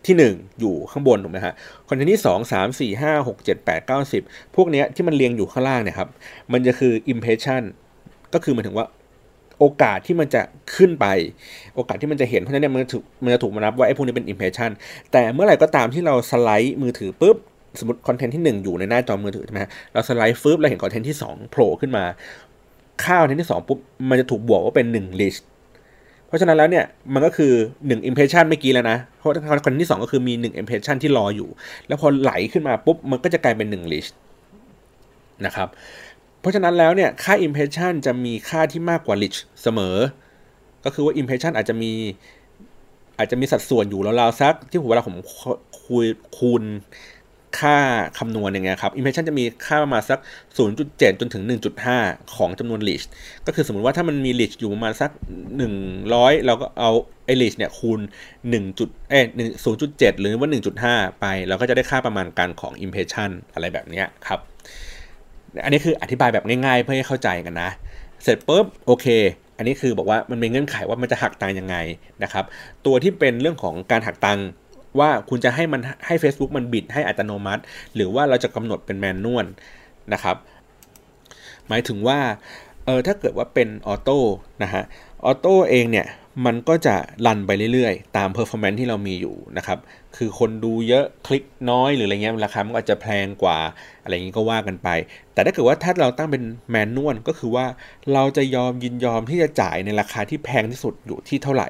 ที่ 1 อยู่ข้างบนถูกไหมฮะคอนเทนต์ที่ 2 3 4 5 6 7 8 9 10 พวกเนี้ยที่มันเรียงอยู่ข้างล่างเนี่ยครับ มันจะคือ impression ก็คือหมายถึงว่าโอกาสที่มันจะขึ้นไป โอกาสที่มันจะเห็นเพราะฉะนั้นเนี่ยมันถูกมันจะถูกมานับว่าไอ้พวกนี้เป็น impression แต่เมื่อไหร่ก็ตามที่เราสไลด์มือถือปุ๊บ สมมติคอนเทนต์ที่ 1 อยู่ในหน้าจอมือถือใช่ไหมเราสไลด์ฟืบเราเห็นคอนเทนต์ที่2โผล่ขึ้นมาค่าคอนเทนต์ที่2ปุ๊บมันจะถูกบวกว่าเป็น1 list เพราะฉะนั้นแล้วเนี่ยมันก็คือ1 impression เมื่อกี้แล้วนะเพราะคอนเทนต์ที่2ก็คือมี1 impression ที่รออยู่ แล้วพอไหลขึ้นมาปุ๊บมันก็จะกลายเป็น1 list นะครับเพราะฉะนั้นแล้วเนี่ยค่า impression จะมีค่าที่มากกว่า list เสมอ ก็คือว่า impression อาจจะมีอาจจะมีสัดส่วนอยู่ราวๆสักที่ผมเวลาผมคุยคูณ ค่าคำนวณอย่างเงี้ยครับ impression จะมีค่าประมาณสัก 0.7 จนถึง 1.5 ของจำนวน reach ก็คือสมมติว่าถ้ามันมี reach อยู่ประมาณสัก 100 เราก็เอาไอ้ reach เนี่ยคูณ1จุดเอ้0.7 หรือว่า 1.5 ไป เราก็จะได้ค่าประมาณการของ impression อะไรแบบนี้ครับ อันนี้คืออธิบายแบบง่ายๆ เพื่อให้เข้าใจกันนะ เสร็จปุ๊บโอเค อันนี้คือบอกว่ามันเป็นเงื่อนไขว่ามันจะหักตังยังไงนะครับ ตัวที่เป็นเรื่องของการหักตัง ว่าคุณจะให้มันให้ Facebook มันบิดให้อัตโนมัติ หรือว่าเราจะกำหนดเป็นแมนนวลนะครับ หมายถึงว่าเออถ้าเกิดว่าเป็นออโต้นะฮะออโต้เองเนี่ย มันก็จะรันไปเรื่อยๆ ตาม performance ที่เรามีอยู่นะครับ คือคนดูเยอะคลิกน้อยหรืออะไรเงี้ยราคามันก็จะแพงกว่าอะไรอย่างนี้ก็ว่ากันไป แต่ถ้าเกิดว่าถ้าเราตั้งเป็นแมนนวลก็คือว่าเราจะยอมยินยอมที่จะจ่ายในราคาที่แพงที่สุดอยู่ที่เท่าไหร่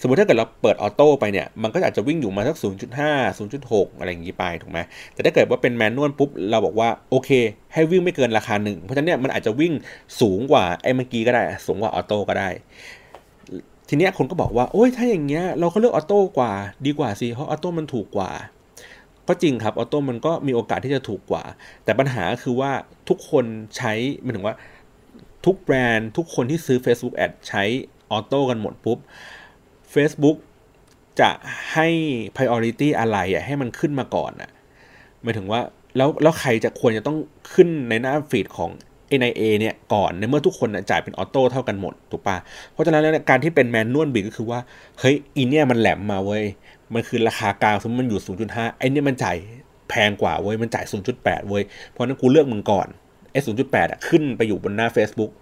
สมมติถ้าเกิดเราเปิดออโต้ไปเนี่ย มันก็อาจจะวิ่งอยู่มาสัก 0.5 0.6 อะไรอย่างนี้ไปถูกไหมแต่ถ้าเกิดว่าเป็นแมนนวลปุ๊บเราบอกว่าโอเค ให้วิ่งไม่เกินราคาหนึ่งเพราะฉะนั้นเนี่ยมันอาจจะวิ่งสูงกว่าไอ้เมื่อกี้ก็ได้ สูงกว่า auto ก็ได้ ทีเนี้ยคนก็บอกว่า โอ้ยถ้าอย่างเงี้ยเราก็เลือก auto กว่าดีกว่าสิเพราะ auto มันถูกกว่า ก็จริงครับ auto มันก็มีโอกาสที่จะถูกกว่า แต่ปัญหาคือว่าทุกคนใช้หมายถึงว่าทุกแบรนด์ทุกคนที่ซื้อ Facebook Ad ใช้ auto กันหมดปุ๊บ Facebook จะให้ priority อะไรอะให้มันขึ้นมาก่อนอะหมายถึงว่าแล้วแล้วใครจะควรจะต้องขึ้นในหน้าฟีดของ NIA เนี่ยก่อนในเมื่อทุกคนจ่ายเป็นออโต้เท่ากันหมดถูกปะเพราะฉะนั้นแล้วการที่เป็นแมนนวลบิดก็คือว่าเฮ้ยอีเนี่ยมันแหลมมาเว้ยมันคือราคากลางสมมติมันอยู่ 0.5ไอเนี่ยมันจ่ายแพงกว่าเว้ยมันจ่าย 0.8 เว้ยเพราะนั้นกูเลือกมึงก่อนไอ้0.8อะขึ้นไปอยู่บนหน้า Facebook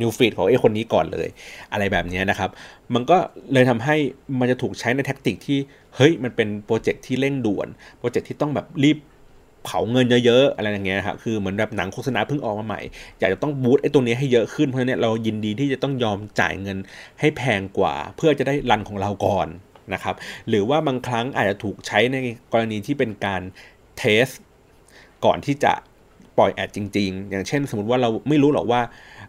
นิวฟีดของไอ้คนนี้ก่อนเลย อะไรแบบนี้นะครับ มันก็เลยทำให้มันจะถูกใช้ใน tactic ที่ เฮ้ย มันเป็นโปรเจกต์ที่เร่งด่วน โปรเจกต์ที่ต้องแบบรีบ เผาเงินเยอะๆอะไรอย่างเงี้ยครับคือเหมือนแบบหนังโฆษณาเพิ่งออกมาใหม่ อยากจะต้อง boost ไอ้ตัวนี้ให้เยอะขึ้นเพราะฉะนั้นเรายินดีที่จะต้องยอมจ่ายเงินให้แพงกว่า เพื่อจะได้ run ของเราก่อนนะครับหรือว่าบางครั้งอาจจะถูกใช้ในกรณีที่เป็นการ test ก่อนที่จะปล่อย ad จริง ๆ อย่างเช่น สมมติว่าเราไม่รู้หรอกว่า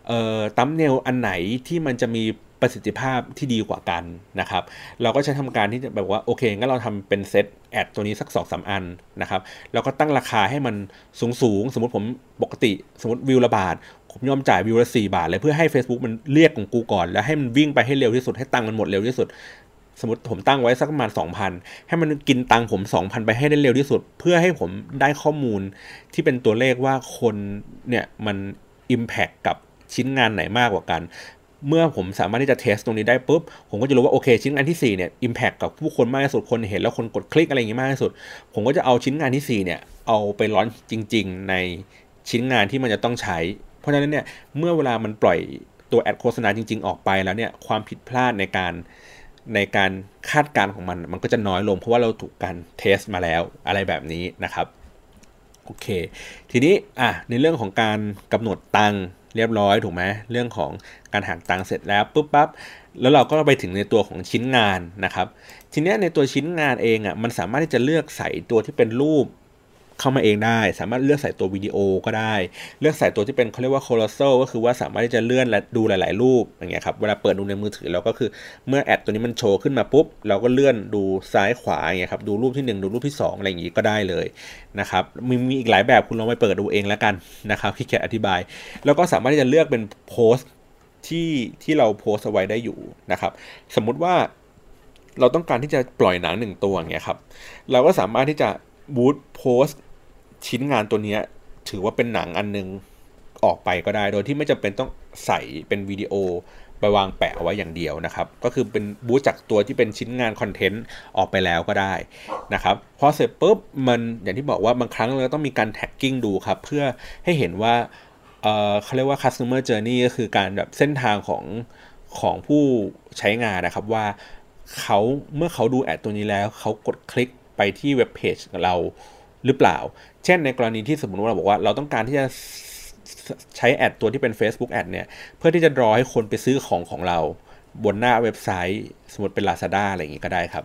เอ่อ thumbnail อันไหนที่มันจะมี ประสิทธิภาพที่ดีกว่ากันนะครับ เราก็ใช้ทำการที่จะแบบว่าโอเคงั้นเราทำเป็นเซตแอดตัวนี้สัก2อสอันนะครับแล้วก็ตั้งราคาให้มันสูงสูงสมมติผมปกติสมมติวิวละบาทผมยอมจ่ายวิวละสี่บาทเลยเพื่อให้ Facebook มันเรียกของกูก่อน แล้วให้มันวิ่งไปให้เร็วที่สุดให้ตังค์มันหมดเร็วที่สุด สมมติผมตั้งไว้สักประมาณ 2,000 ให้มันกินตังค์ผม 2,000 ไปให้ได้เร็วที่สุด เพื่อให้ผมได้ข้อมูลที่เป็นตัวเลขว่าคนเนี่ยมัน Impact กับชิ้นงานไหนมากกว่ากัน เมื่อผมสามารถที่จะเทสตรงนี้ได้ปุ๊บ ผมก็จะรู้ว่าโอเค ชิ้นงานที่4เนี่ยอิมแพคกับผู้คนมากที่สุดคนเห็นแล้วคนกดคลิกอะไรอย่างงี้มากที่สุด ผมก็จะเอาชิ้นงานที่4เนี่ยเอาไปร้อนจริง ๆ ในชิ้นงานที่มันจะต้องใช้ เพราะฉะนั้นเนี่ยเมื่อเวลามันปล่อยตัวแอดโฆษณาจริง ๆ ออกไปแล้วเนี่ยความผิดพลาดในการในการคาดการณ์ของมัน มันก็จะน้อยลง เพราะว่าเราถูกการเทสมาแล้วอะไรแบบนี้นะครับโอเค ทีนี้อะในเรื่องของการกำหนดตัง เรียบร้อยถูกไหมเรื่องของการหักตังเสร็จแล้วปุ๊บปั๊บแล้วเราก็ไปถึงในตัวของชิ้นงานนะครับ ทีนี้ในตัวชิ้นงานเองอะมันสามารถที่จะเลือกใส่ตัวที่เป็นรูป เข้ามาเองได้ สามารถเลือกใส่ตัววิดีโอก็ได้ เลือกใส่ตัวที่เป็นเขาเรียกว่า colossal ก็คือว่าสามารถที่จะเลื่อนและดูหลาย ๆ รูปอย่างเงี้ยครับเวลาเปิดดูในมือถือเราก็คือเมื่อแอดตัวนี้มันโชว์ขึ้นมาปุ๊บเราก็เลื่อนดูซ้ายขวาอย่างเงี้ยครับดูรูปที่ 1 ดูรูปที่ 2 อะไรอย่างงี้ก็ได้เลยนะครับมีมีอีกหลายแบบคุณลองไปเปิดดูเองแล้วกันนะครับขี้เกียจอธิบาย แล้วก็สามารถที่จะเลือกเป็นโพสต์ที่ที่เราโพสเอาไว้ได้อยู่นะครับ สมมุติว่าเราต้องการที่จะปล่อยหนังหนึ่งตัวอย่างเงี้ยครับ เราก็สามารถที่จะบูตโพสต ชิ้นงานตัวนี้ถือว่าเป็นหนังอันนึงออกไปก็ได้ โดยที่ไม่จำเป็นต้องใส่เป็นวิดีโอไปวางแปะเอาไว้อย่างเดียวนะครับ ก็คือเป็นบูจากตัวที่เป็นชิ้นงานคอนเทนต์ออกไปแล้วก็ได้นะครับ พอเสร็จปุ๊บมันอย่างที่บอกว่าบางครั้งเราต้องมีการแท็กกิ้งดูครับ เพื่อให้เห็นว่าเเขาเรียกว่า customer journey ก็คือการแบบเส้นทางของของผู้ใช้งานนะครับว่าเขาเมื่อเขาดูแอดตัวนี้แล้ว เขากดคลิกไปที่เว็บเพจเรา หรือเปล่า เช่นในกรณีที่สมมติว่าเราบอกว่า เราต้องการที่จะใช้แอดตัวที่เป็น Facebook แอดเนี่ย เพื่อที่จะรอให้คนไปซื้อของของเรา บนหน้าเว็บไซต์ สมมติเป็น Lazada อะไรอย่างงี้ก็ได้ครับ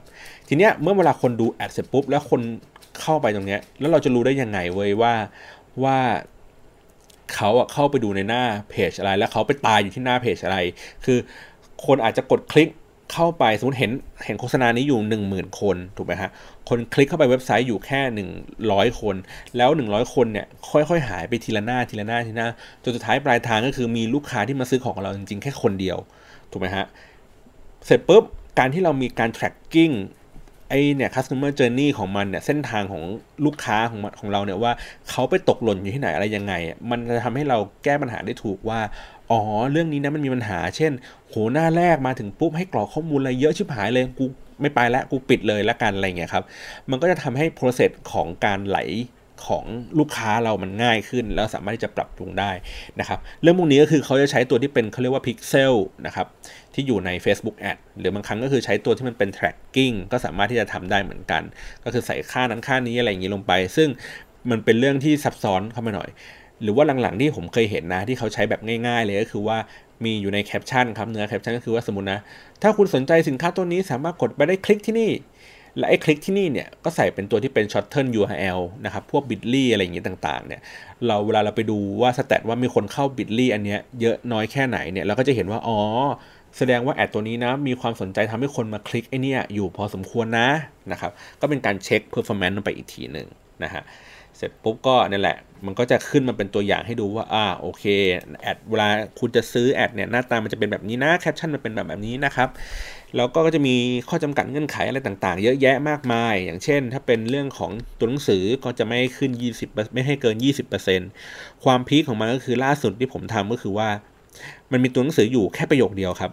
ทีเนี้ยเมื่อเวลาคนดูแอดเสร็จปุ๊บ แล้วคนเข้าไปตรงเนี้ย แล้วเราจะรู้ได้ยังไงเว้ยว่าว่าเขาอะเข้าไปดูในหน้าเพจอะไร แล้วเขาไปตายอยู่ที่หน้าเพจอะไร คือคนอาจจะกดคลิก เข้าไปสมมติเห็นเห็นโฆษณานี้อยู่ 1 0,000 คนถูกไหมฮะคนคลิกเข้าไปเว็บไซต์อยู่แค่ 100 คน แล้ว 100 คนเนี่ยค่อยๆ หายไปทีละหน้าทีละหน้าทีละหน้าจนสุดท้ายปลายทางก็คือมีลูกค้าที่มาซื้อของเราจริงๆ แค่คนเดียวถูกไหมฮะเสร็จปุ๊บการที่เรามีการ tracking ไอเนี่ย customer journey ของมันเนี่ยเส้นทางของลูกค้าของของเราเนี่ยว่าเขาไปตกหล่นอยู่ที่ไหนอะไรยังไง มันจะทำให้เราแก้ปัญหาได้ถูกว่า อ๋อ เรื่องนี้นะมันมีปัญหา เช่น โหหน้าแรกมาถึงปุ๊บให้กรอกข้อมูลอะไรเยอะชิบหายเลยกูไม่ไปแล้วกูปิดเลยละกันอะไรเงี้ยครับ มันก็จะทำให้ process ของการไหลของลูกค้าเรามันง่ายขึ้น แล้วสามารถที่จะปรับปรุงได้นะครับ เรื่องพวกนี้ก็คือเขาจะใช้ตัวที่เป็นเขาเรียกว่า Pixel นะครับที่อยู่ใน Facebook Ad หรือบางครั้งก็คือใช้ตัวที่มันเป็น tracking ก็สามารถที่จะทำได้เหมือนกัน ก็คือใส่ค่านั้นค่านี้อะไรอย่างนี้ลงไป ซึ่งมันเป็นเรื่องที่ซับซ้อนเข้ามาหน่อย หรือว่าหลังๆที่ผมเคยเห็นนะ ที่เขาใช้แบบง่าย ๆ เลยก็คือว่ามีอยู่ในแคปชั่นครับเนื้อแคปชั่นก็คือว่าสมมตินะ ถ้าคุณสนใจสินค้าตัวนี้สามารถกดไปได้คลิกที่นี่ และไอ้คลิกที่นี่เนี่ยก็ใส่เป็นตัวที่เป็น shorten URL นะครับ พวก bitly อะไรอย่างงี้ต่างๆเนี่ยเราเวลาเราไปดูว่า stat ว่ามีคนเข้า bitly อันเนี้ยเยอะน้อยแค่ไหนเนี่ยเราก็จะเห็นว่าอ๋อแสดงว่า ad ตัวนี้นะมีความสนใจทำให้คนมาคลิกไอ้นี่อยู่พอสมควรนะนะครับก็เป็นการเช็ค performance ลงไปอีกทีหนึ่งนะฮะ เสร็จปุ๊บก็นี่แหละ มันก็จะขึ้นมาเป็นตัวอย่างให้ดูว่า อ่า โอเค ad เวลาคุณจะซื้อ ad เนี่ย หน้าตามันจะเป็นแบบนี้นะ แคปชั่นมันเป็นแบบแบบนี้นะครับ แล้วก็จะมีข้อจำกัดเงื่อนไขอะไรต่างๆ เยอะแยะมากมาย อย่างเช่น ถ้าเป็นเรื่องของตัวหนังสือ ก็จะไม่ให้ขึ้น 20 ไม่ให้เกิน 20%ความ peak ของมันก็คือล่าสุดที่ผมทำก็คือว่า มันมีตัวหนังสืออยู่แค่ประโยคเดียวครับ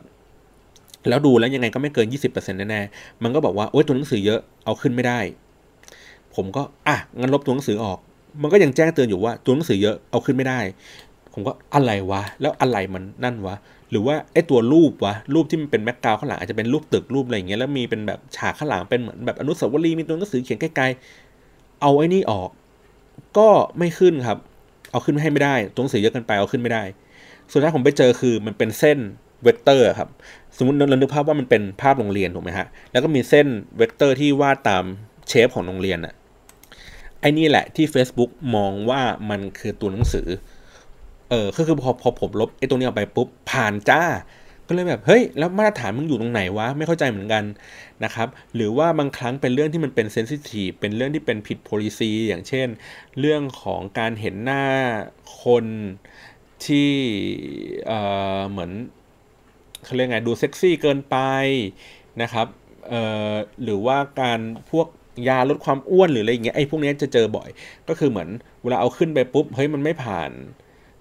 แล้วดูแล้วยังไงก็ไม่เกิน 20%แน่ๆ มันก็บอกว่า โอ๊ย ตัวหนังสือเยอะ เอาขึ้นไม่ได้ ผมก็อะงั้นลบตัวหนังสือออก มันก็ยังแจ้งเตือนอยู่ว่าตัวหนังสือเยอะเอาขึ้นไม่ได้ ผมก็อะไรวะ แล้วอะไรมันนั่นวะ หรือว่าไอ้ตัวรูปวะรูปที่มันเป็น background ข้างหลังอาจจะเป็นรูปตึกรูปอะไรอย่างเงี้ยแล้วมีเป็นแบบฉากข้างหลังเป็นเหมือนแบบอนุสาวรีย์มีตัวหนังสือเขียนใกล้ๆเอาไอ้นี่ออก ก็ไม่ขึ้นครับ เอาขึ้นให้ไม่ได้ตัวหนังสือเยอะเกินไปเอาขึ้นไม่ได้ส่วนที่ผมไปเจอคือมันเป็นเส้นเวกเตอร์ครับสมมติเรานึกภาพว่ามันเป็นภาพโรงเรียนถูกไหมฮะ แล้วก็มีเส้นเวกเตอร์ที่วาดตาม shape ของโรงเรียนอะ ไอ้นี่แหละที่ Facebook มองว่ามันคือตัวหนังสือ เออก็คือพอพอผมลบไอ้ตัวนี้ออกไปปุ๊บผ่านจ้า ก็เลยแบบเฮ้ยแล้วมาตรฐานมึงอยู่ตรงไหนวะไม่เข้าใจเหมือนกันนะครับ หรือว่าบางครั้งเป็นเรื่องที่มันเป็น sensitive เป็นเรื่องที่เป็นผิด policy อย่างเช่น เรื่องของการเห็นหน้าคนที่เอ่อเหมือนเขาเรียกไงดูเซ็กซี่เกินไปนะครับเอ่อหรือว่าการพวก ยาลดความอ้วนหรืออะไรอย่างเงี้ยไอ้พวกนี้จะเจอบ่อย ก็คือเหมือนเวลาเอาขึ้นไปปุ๊บเฮ้ยมันไม่ผ่าน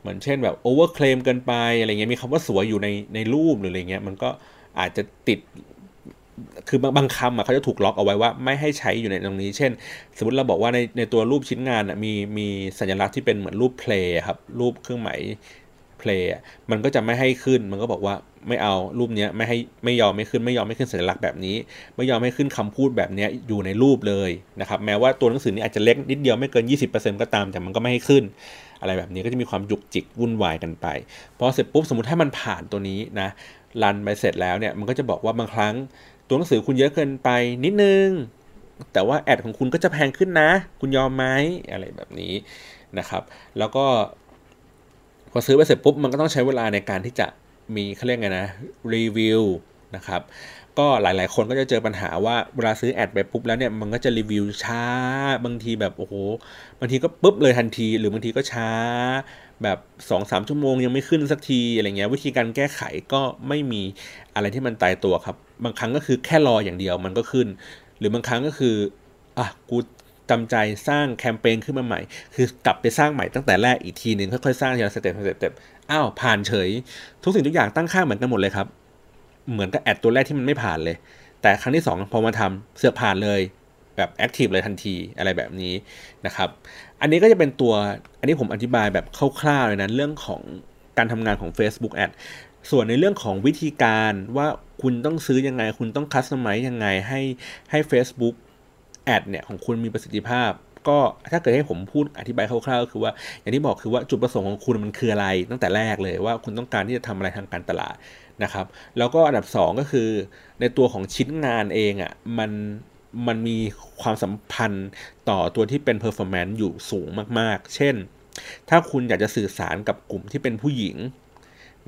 เหมือนเช่นแบบโอเวอร์เคลมเกินไปอะไรเงี้ยมีคำว่าสวยอยู่ในในรูปหรืออะไรเงี้ยมันก็อาจจะติดคือบางบางคำอะเขาจะถูกล็อกเอาไว้ว่าไม่ให้ใช้อยู่ในตรงนี้ เช่น สมมติเราบอกว่าในในตัวรูปชิ้นงานอะมีมีสัญลักษณ์ที่เป็นเหมือนรูปเพลย์ครับรูปเครื่องหมาย พลย์มันก็จะไม่ให้ขึ้นมันก็บอกว่าไม่เอารูปเนี้ยไม่ให้ไม่ยอมไม่ขึ้นไม่ยอมไม่ขึ้นสัญลักษณ์แบบนี้ ไม่ยอมไม่ขึ้นคำพูดแบบนี้อยู่ในรูปเลยนะครับแม้ว่าตัวหนังสือนี้อาจจะเล็กนิดเดียวไม่เกิน 20%ก็ตามแต่มันก็ไม่ให้ขึ้น อะไรแบบนี้ก็จะมีความจุกจิกวุ่นวายกันไปพอเสร็จปุ๊บสมมติถ้ามันผ่านตัวนี้นะรันไปเสร็จแล้วเนี่ยมันก็จะบอกว่าบางครั้งตัวหนังสือคุณเยอะเกินไปนิดนึงแต่ว่าแอดของคุณก็จะแพงขึ้นนะ คุณยอมไหมอะไรแบบนี้นะครับ แล้วก็ พอซื้อไปเสร็จปุ๊บมันก็ต้องใช้เวลาในการที่จะมีเขาเรียกไงนะรีวิวนะครับก็หลาย ๆ คนก็จะเจอปัญหาว่าเวลาซื้อแอดไปปุ๊บแล้วเนี่ยมันก็จะรีวิวช้า บางทีแบบโอ้โหบางทีก็ปุ๊บเลยทันที หรือบางทีก็ช้า แบบ2อสชั่วโมงยังไม่ขึ้นสักทีอะไรเงี้ยวิธีการแก้ไขก็ไม่มีอะไรที่มันตายตัวครับ บางครั้งก็คือแค่รออย่างเดียวมันก็ขึ้น หรือบางครั้งก็คืออะกู จำใจสร้างแคมเปญขึ้นมาใหม่ คือกลับไปสร้างใหม่ตั้งแต่แรกอีกทีหนึ่งค่อยๆสร้างทีละ step step อ้าวผ่านเฉย ทุกสิ่งทุกอย่างตั้งค่าเหมือนกันหมดเลยครับ เหมือนกับ ad ตัวแรกที่มันไม่ผ่านเลย แต่ครั้งที่ 2 พอมาทำเสือกผ่านเลยแบบ active เลยทันทีอะไรแบบนี้นะครับ อันนี้ก็จะเป็นตัวอันนี้ผมอธิบายแบบคร่าวๆเลยนะเรื่องของการทำงานของ Facebook Ad ส่วนในเรื่องของวิธีการว่าคุณต้องซื้อยังไง คุณต้องคัสตอมไมซ์ยังไงให้ให้ Facebook แอดเนี่ยของคุณมีประสิทธิภาพ ก็ถ้าเกิดให้ผมพูดอธิบายคร่าวๆก็คือว่า อย่างที่บอกคือว่าจุดประสงค์ของคุณมันคืออะไร ตั้งแต่แรกเลยว่าคุณต้องการที่จะทำอะไรทางการตลาดนะครับ แล้วก็อันดับ 2 ก็คือ ในตัวของชิ้นงานเองอะ่ะมันมันมีความสัมพันธ์ต่อตัวที่เป็น performance อยู่สูงมากๆ เช่น ถ้าคุณอยากจะสื่อสารกับกลุ่มที่เป็นผู้หญิง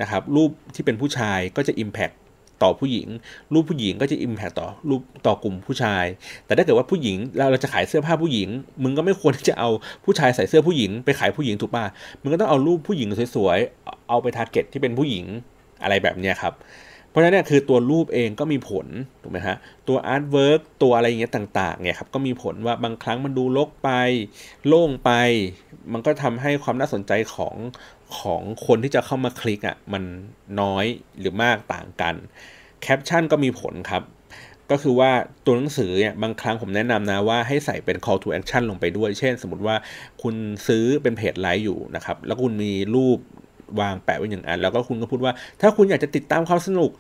นะครับรูปที่เป็นผู้ชายก็จะ impact ต่อผู้หญิง รูปผู้หญิงก็จะอิมแพคต่อรูปต่อกลุ่มผู้ชาย แต่ถ้าเกิดว่าผู้หญิงเราเราจะขายเสื้อผ้าผู้หญิง มึงก็ไม่ควรที่จะเอาผู้ชายใส่เสื้อผู้หญิงไปขายผู้หญิงถูกป่ะมึงก็ต้องเอารูปผู้หญิงสวยๆเอาไปทาร์เก็ตที่เป็นผู้หญิงอะไรแบบนี้ครับเพราะฉะนั้นเนี่ยคือตัวรูปเองก็มีผลถูกไหมฮะตัว artwork ตัวอะไรอย่างเงี้ยต่างๆเนี่ยครับก็มีผลว่าบางครั้งมันดูรกไปโล่งไป มันก็ทำให้ความน่าสนใจของของคนที่จะเข้ามาคลิกอะ่ะมันน้อยหรือมากต่างกัน แคปชั่นก็มีผลครับ ก็คือว่าตัวหนังสือเนี่ยบางครั้งผมแนะนำนะว่าให้ใส่เป็น call to action ลงไปด้วย เช่น สมมติว่าคุณซื้อเป็น page like อยู่นะครับ แล้วคุณมีรูปวางแปะไว้อย่างอัน แล้วก็คุณก็พูดว่า ถ้าคุณอยากจะติดตามความสนุก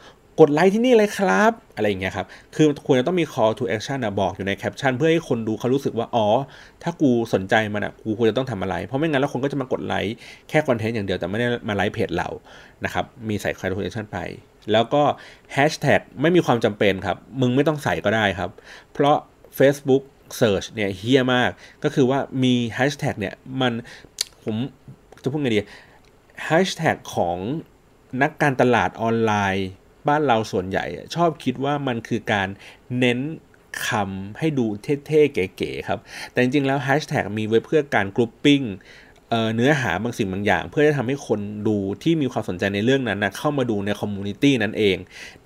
กดไลค์ที่นี่เลยครับ อะไรอย่างเงี้ยครับ คือควรจะต้องมี call to action นะบอกอยู่ในแคปชั่นเพื่อให้คนดูเขารู้สึกว่า อ๋อ ถ้ากูสนใจมันอะ กูควรจะต้องทำอะไร เพราะไม่งั้นแล้วคนก็จะมากดไลค์แค่คอนเทนต์อย่างเดียวแต่ไม่ได้มา like page เรา นะครับ มีใส่ call to action ไป แล้วก็แฮชแท็กไม่มีความจำเป็นครับ มึงไม่ต้องใส่ก็ได้ครับ เพราะ Facebook Search เนี่ยเหี้ยมาก ก็คือว่ามีแฮชแท็กเนี่ยมันผมจะพูดไงดีแฮชแท็กของนักการตลาดออนไลน์บ้านเราส่วนใหญ่ ชอบคิดว่ามันคือการเน้นคำให้ดูเท่ๆเก๋ๆครับ แต่จริงๆแล้วแฮชแท็กมีไว้เพื่อการ grouping เนื้อหาบางสิ่งบางอย่าง เพื่อจะทำให้คนดูที่มีความสนใจในเรื่องนั้นนะเข้ามาดูใน community นั้นเอง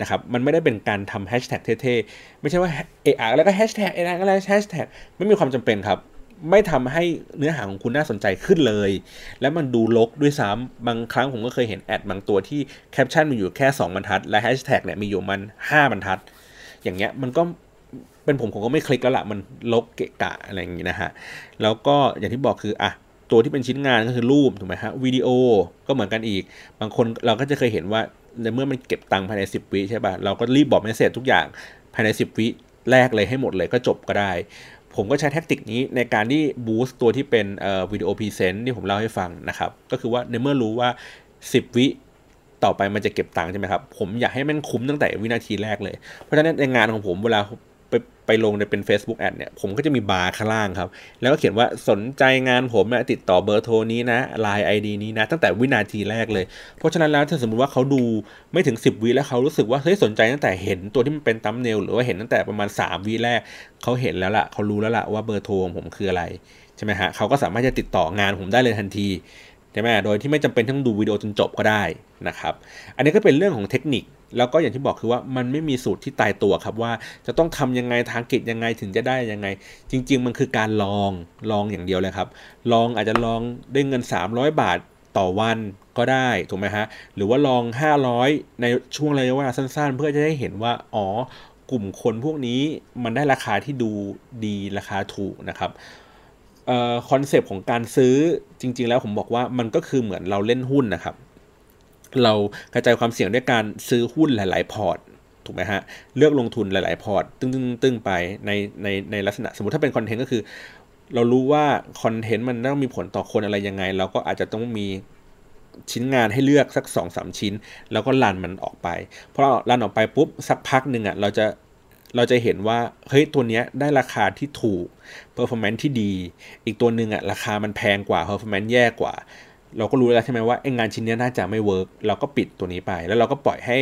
นะครับมันไม่ได้เป็นการทำแฮชแท็กเท่ๆ ไม่ใช่ว่าเออแล้วก็แฮชแท็กเออะแล้วแฮชแท็กไม่มีความจำเป็นครับ ไม่ทำให้เนื้อหาของคุณน่าสนใจขึ้นเลย แล้วมันดูรกด้วยซ้ำบางครั้งผมก็เคยเห็น ad บางตัวที่แคปชั่นมีอยู่แค่ 2 บรรทัด และแฮชแท็กเนี่ยมีอยู่มัน 5 บรรทัด อย่างเงี้ยมันก็เป็นผมผมก็ไม่คลิกแล้วล่ะมันรกเกะกะอะไรอย่างงี้นะฮะแล้วก็อย่างที่บอกคืออะ ตัวที่เป็นชิ้นงานก็คือรูปถูกไหมฮะวิดีโอก็เหมือนกันอีก บางคนเราก็จะเคยเห็นว่าในเมื่อมันเก็บตังค์ภายใน 10 วิใช่ป่ะเราก็รีบบอก message ทุกอย่างภายใน 10 วิแรกเลยให้หมดเลยก็จบก็ได้ ผมก็ใช้ tactic นี้ในการที่ boost ตัวที่เป็นวิดีโอ present ที่ผมเล่าให้ฟังนะครับ ก็คือว่าในเมื่อรู้ว่า 10 วิต่อไปมันจะเก็บตังค์ใช่ไหมครับ ผมอยากให้มันคุ้มตั้งแต่วินาทีแรกเลย เพราะฉะนั้นในงานของผมเวลา ไปไปลงในเป็น Facebook Ad เนี่ยผมก็จะมีบาร์ข้างล่างครับ แล้วก็เขียนว่าสนใจงานผมติดต่อเบอร์โทรนี้นะ LINE ID นี้นะ ตั้งแต่วินาทีแรกเลย เพราะฉะนั้นแล้วถ้าสมมติว่าเขาดูไม่ถึง 10วิแล้วเขารู้สึกว่าเฮ้ยสนใจตั้งแต่เห็นตัวที่มันเป็นตัมเนลหรือว่าเห็นตั้งแต่ประมาณ 3วิแรกเขาเห็นแล้วล่ะเขารู้แล้วล่ะว่าเบอร์โทรของผมคืออะไรใช่ไหมฮะเขาก็สามารถจะติดต่องานผมได้เลยทันที ใช่ไหมโดยที่ไม่จำเป็นต้องดูวิดีโอจนจบก็ได้นะครับ อันนี้ก็เป็นเรื่องของเทคนิค แล้วก็อย่างที่บอกคือว่ามันไม่มีสูตรที่ตายตัวครับว่าจะต้องทำยังไงทางกิจยังไงถึงจะได้ยังไง จริง ๆ มันคือการลองลองอย่างเดียวเลยครับ ลองอาจจะลองใส่เงิน 300 บาทต่อวันก็ได้ถูกไหมฮะหรือว่าลอง 500 ในช่วงระยะเวลาสั้น ๆ เพื่อจะได้เห็นว่าอ๋อกลุ่มคนพวกนี้มันได้ราคาที่ดูดีราคาถูกนะครับ concept ของการซื้อจริง ๆ แล้วผมบอกว่ามันก็คือเหมือนเราเล่นหุ้นนะครับ เรากระจายความเสี่ยงด้วยการซื้อหุ้นหลาย ๆ port ถูกไหมฮะเลือกลงทุนหลาย ๆ port ตึ้งๆตึ้งไปในในในลักษณะสมมติถ้าเป็น content ก็คือ เรารู้ว่า content มันต้องมีผลต่อคนอะไรยังไง เราก็อาจจะต้องมีชิ้นงานให้เลือกสัก2 3 ชิ้น แล้วก็ run มันออกไปพอ run ออกไปปุ๊บสักพักหนึ่งอะ่ะเราจะ เราจะเห็นว่าเฮ้ยตัวเนี้ยได้ราคาที่ถูก performance ที่ดี อีกตัวหนึ่งอะราคามันแพงกว่า performance แย่กว่า เราก็รู้แล้วใช่ไหมว่าไอ้งานชิ้นนี้น่าจะไม่ work เราก็ปิดตัวนี้ไป แล้วเราก็ปล่อยให้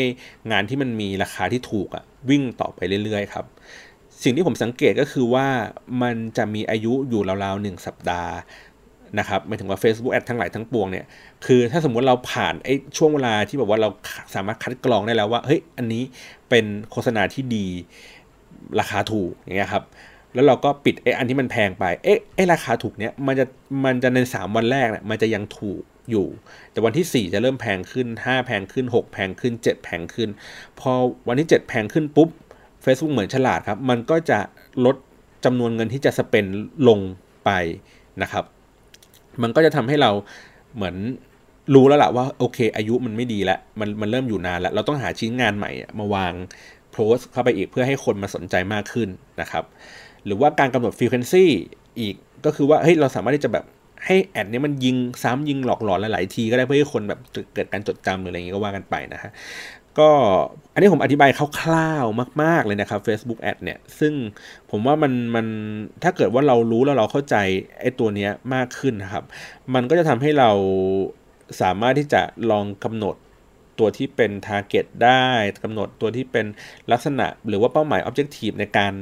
งานที่มันมีราคาที่ถูกอะวิ่งต่อไปเรื่อยๆครับสิ่งที่ผมสังเกตก็คือว่ามันจะมีอายุอยู่ราวๆหนึ่งสัปดาห์นะครับหมายถึงว่า Facebook แอดทั้งหลายทั้งปวงเนี่ย คือถ้าสมมุติเราผ่านไอ้ช่วงเวลาที่แบบว่าเราสามารถคัดกรองได้แล้วว่า เฮ้ย อันนี้เป็นโฆษณาที่ดี ราคาถูกอย่างเงี้ยครับแล้วเราก็ปิดไอ้อันที่มันแพงไปเอ๊ะไอ้ราคาถูกเนี้ยมันจะมันจะใน 3 วันแรกเนี่ยมันจะยังถูกอยู่ แต่วันที่ 4 จะเริ่มแพงขึ้น 5 แพงขึ้น 6 แพงขึ้น 7 แพงขึ้น พอวันที่ 7 แพงขึ้นปุ๊บ Facebook เหมือนฉลาดครับ มันก็จะลดจำนวนเงินที่จะสเปนลงไปนะครับ มันก็จะทำให้เราเหมือนรู้แล้วล่ะว่าโอเค อายุมันไม่ดีแล้วมันมันเริ่มอยู่นานแล้ว เราต้องหาชิ้นงานใหม่มาวาง โพสเข้าไปอีกเพื่อให้คนมาสนใจมากขึ้นนะครับ หรือว่าการกำหนดฟรีเควนซีอีกก็คือว่าเฮ้ยเราสามารถที่จะแบบให้แอดนี้มันยิงซ้ำยิงหลอกหลอนหลายๆทีก็ได้เพื่อให้คนแบบเกิดการจดจำหรืออะไรอย่างนี้ก็ว่ากันไปนะฮะก็อันนี้ผมอธิบายคร่าวๆมาก ๆ เลยนะครับ Facebook Ad เนี่ย ซึ่งผมว่ามันมันถ้าเกิดว่าเรารู้แล้วเราเข้าใจไอ้ตัวเนี้ยมากขึ้นนะครับ มันก็จะทำให้เราสามารถที่จะลองกำหนด ตัวที่เป็น target ได้กำหนดตัวที่เป็นลักษณะ หรือว่าเป้าหมาย objective ในการ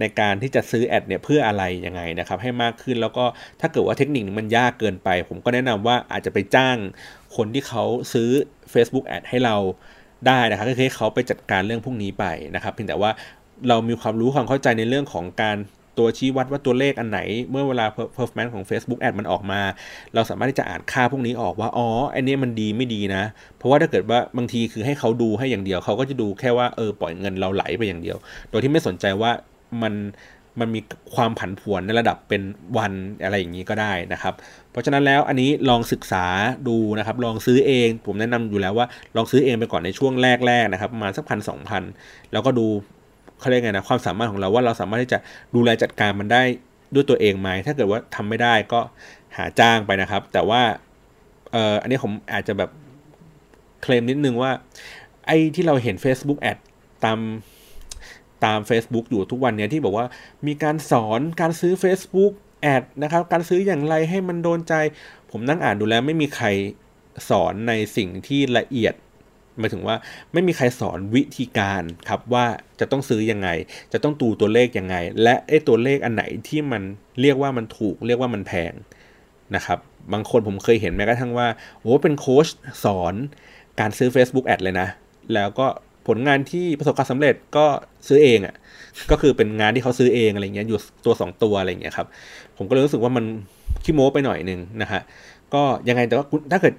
ในการที่จะซื้อแอดเนี่ยเพื่ออะไรยังไงนะครับให้มากขึ้นแล้วก็ถ้าเกิดว่าเทคนิคนี้มันยากเกินไป ผมก็แนะนำว่าอาจจะไปจ้างคนที่เขาซื้อ Facebook Ad ให้เราได้นะครับก็คือให้เขาไปจัดการเรื่องพวกนี้ไปนะครับเพียงแต่ว่าเรามีความรู้ความเข้าใจในเรื่องของการ ตัวชี้วัดว่าตัวเลขอันไหน เมื่อเวลา performance ของ Facebook Ad มันออกมา เราสามารถที่จะอ่านค่าพวกนี้ออกว่า อ๋อ อันนี้มันดีไม่ดีนะ เพราะว่าถ้าเกิดว่าบางทีคือให้เขาดูให้อย่างเดียว เขาก็จะดูแค่ว่าเออปล่อยเงินเราไหลไปอย่างเดียว โดยที่ไม่สนใจว่ามันมันมีความผันผวนในระดับเป็นวันอะไรอย่างนี้ก็ได้นะครับ เพราะฉะนั้นแล้วอันนี้ลองศึกษาดูนะครับ ลองซื้อเอง ผมแนะนำอยู่แล้วว่าลองซื้อเองไปก่อนในช่วงแรกๆนะครับประมาณสักพันสองพันแล้วก็ดู เขาเรียกไงนะความสามารถของเราว่าเราสามารถที่จะดูแลจัดการมันได้ด้วยตัวเองไหมถ้าเกิดว่าทำไม่ได้ก็หาจ้างไปนะครับ แต่ว่าเอออันนี้ผมอาจจะแบบเคลมนิดนึงว่า ไอ้ที่เราเห็น Facebook แอดตามตาม Facebook อยู่ทุกวันเนี้ยที่บอกว่ามีการสอนการซื้อ Facebook แอดนะครับ การซื้ออย่างไรให้มันโดนใจ ผมนั่งอ่านดูแล้วไม่มีใครสอนในสิ่งที่ละเอียด หมายถึงว่าไม่มีใครสอนวิธีการครับว่าจะต้องซื้อยังไง จะต้องตูตัวเลขยังไง และไอ้ตัวเลขอันไหนที่มันเรียกว่ามันถูก เรียกว่ามันแพงนะครับบางคนผมเคยเห็นแม้กระทั่งว่าโอ้เป็นโค้ชสอนการซื้อ Facebook แอดเลยนะ แล้วก็ผลงานที่ประสบความสำเร็จก็ซื้อเองอะ่ะก็คือเป็นงานที่เขาซื้อเองอะไรเงี้ยอยู่ตัว 2 ตัวอะไรเงี้ยครับผมก็เลยรู้สึกว่ามันขี้โม้ไปหน่อยนึงนะฮะก็ยังไงแต่ว่าถ้าเกิด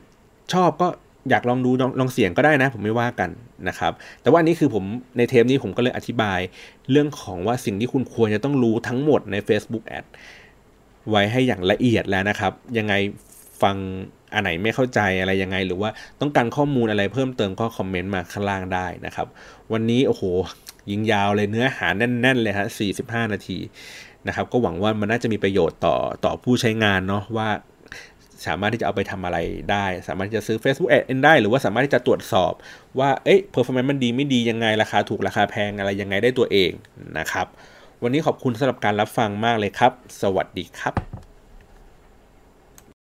ชอบก็ อยากลองดูลองเสียงก็ได้นะ ผมไม่ว่ากันนะครับ แต่ว่านนี้คือผมในเทปนี้ผมก็เลยอธิบายเรื่องของว่าสิ่งที่คุณควรจะต้องรู้ทั้งหมดใน Facebook Ad ไว้ให้อย่างละเอียดแล้วนะครับ ยังไงฟังอันไหนไม่เข้าใจอะไรยังไง หรือว่าต้องการข้อมูลอะไรเพิ่มเติมก็คอมเมนต์มาข้างล่างได้นะครับ วันนี้โอ้โห ยิงยาวเลยเนื้อหาแน่น ๆ เลยฮะ45 นาทีนะครับ ก็หวังว่ามันน่าจะมีประโยชน์ต่อต่อผู้ใช้งานเนาะว่า สามารถที่จะเอาไปทำอะไรได้ สามารถที่จะซื้อ Facebook Ad ได้ หรือว่าสามารถที่จะตรวจสอบว่าเอ๊ะ performance มันดีไม่ดียังไงราคาถูกราคาแพงอะไรยังไงได้ตัวเองนะครับ วันนี้ขอบคุณสำหรับการรับฟังมากเลยครับ สวัสดีครับ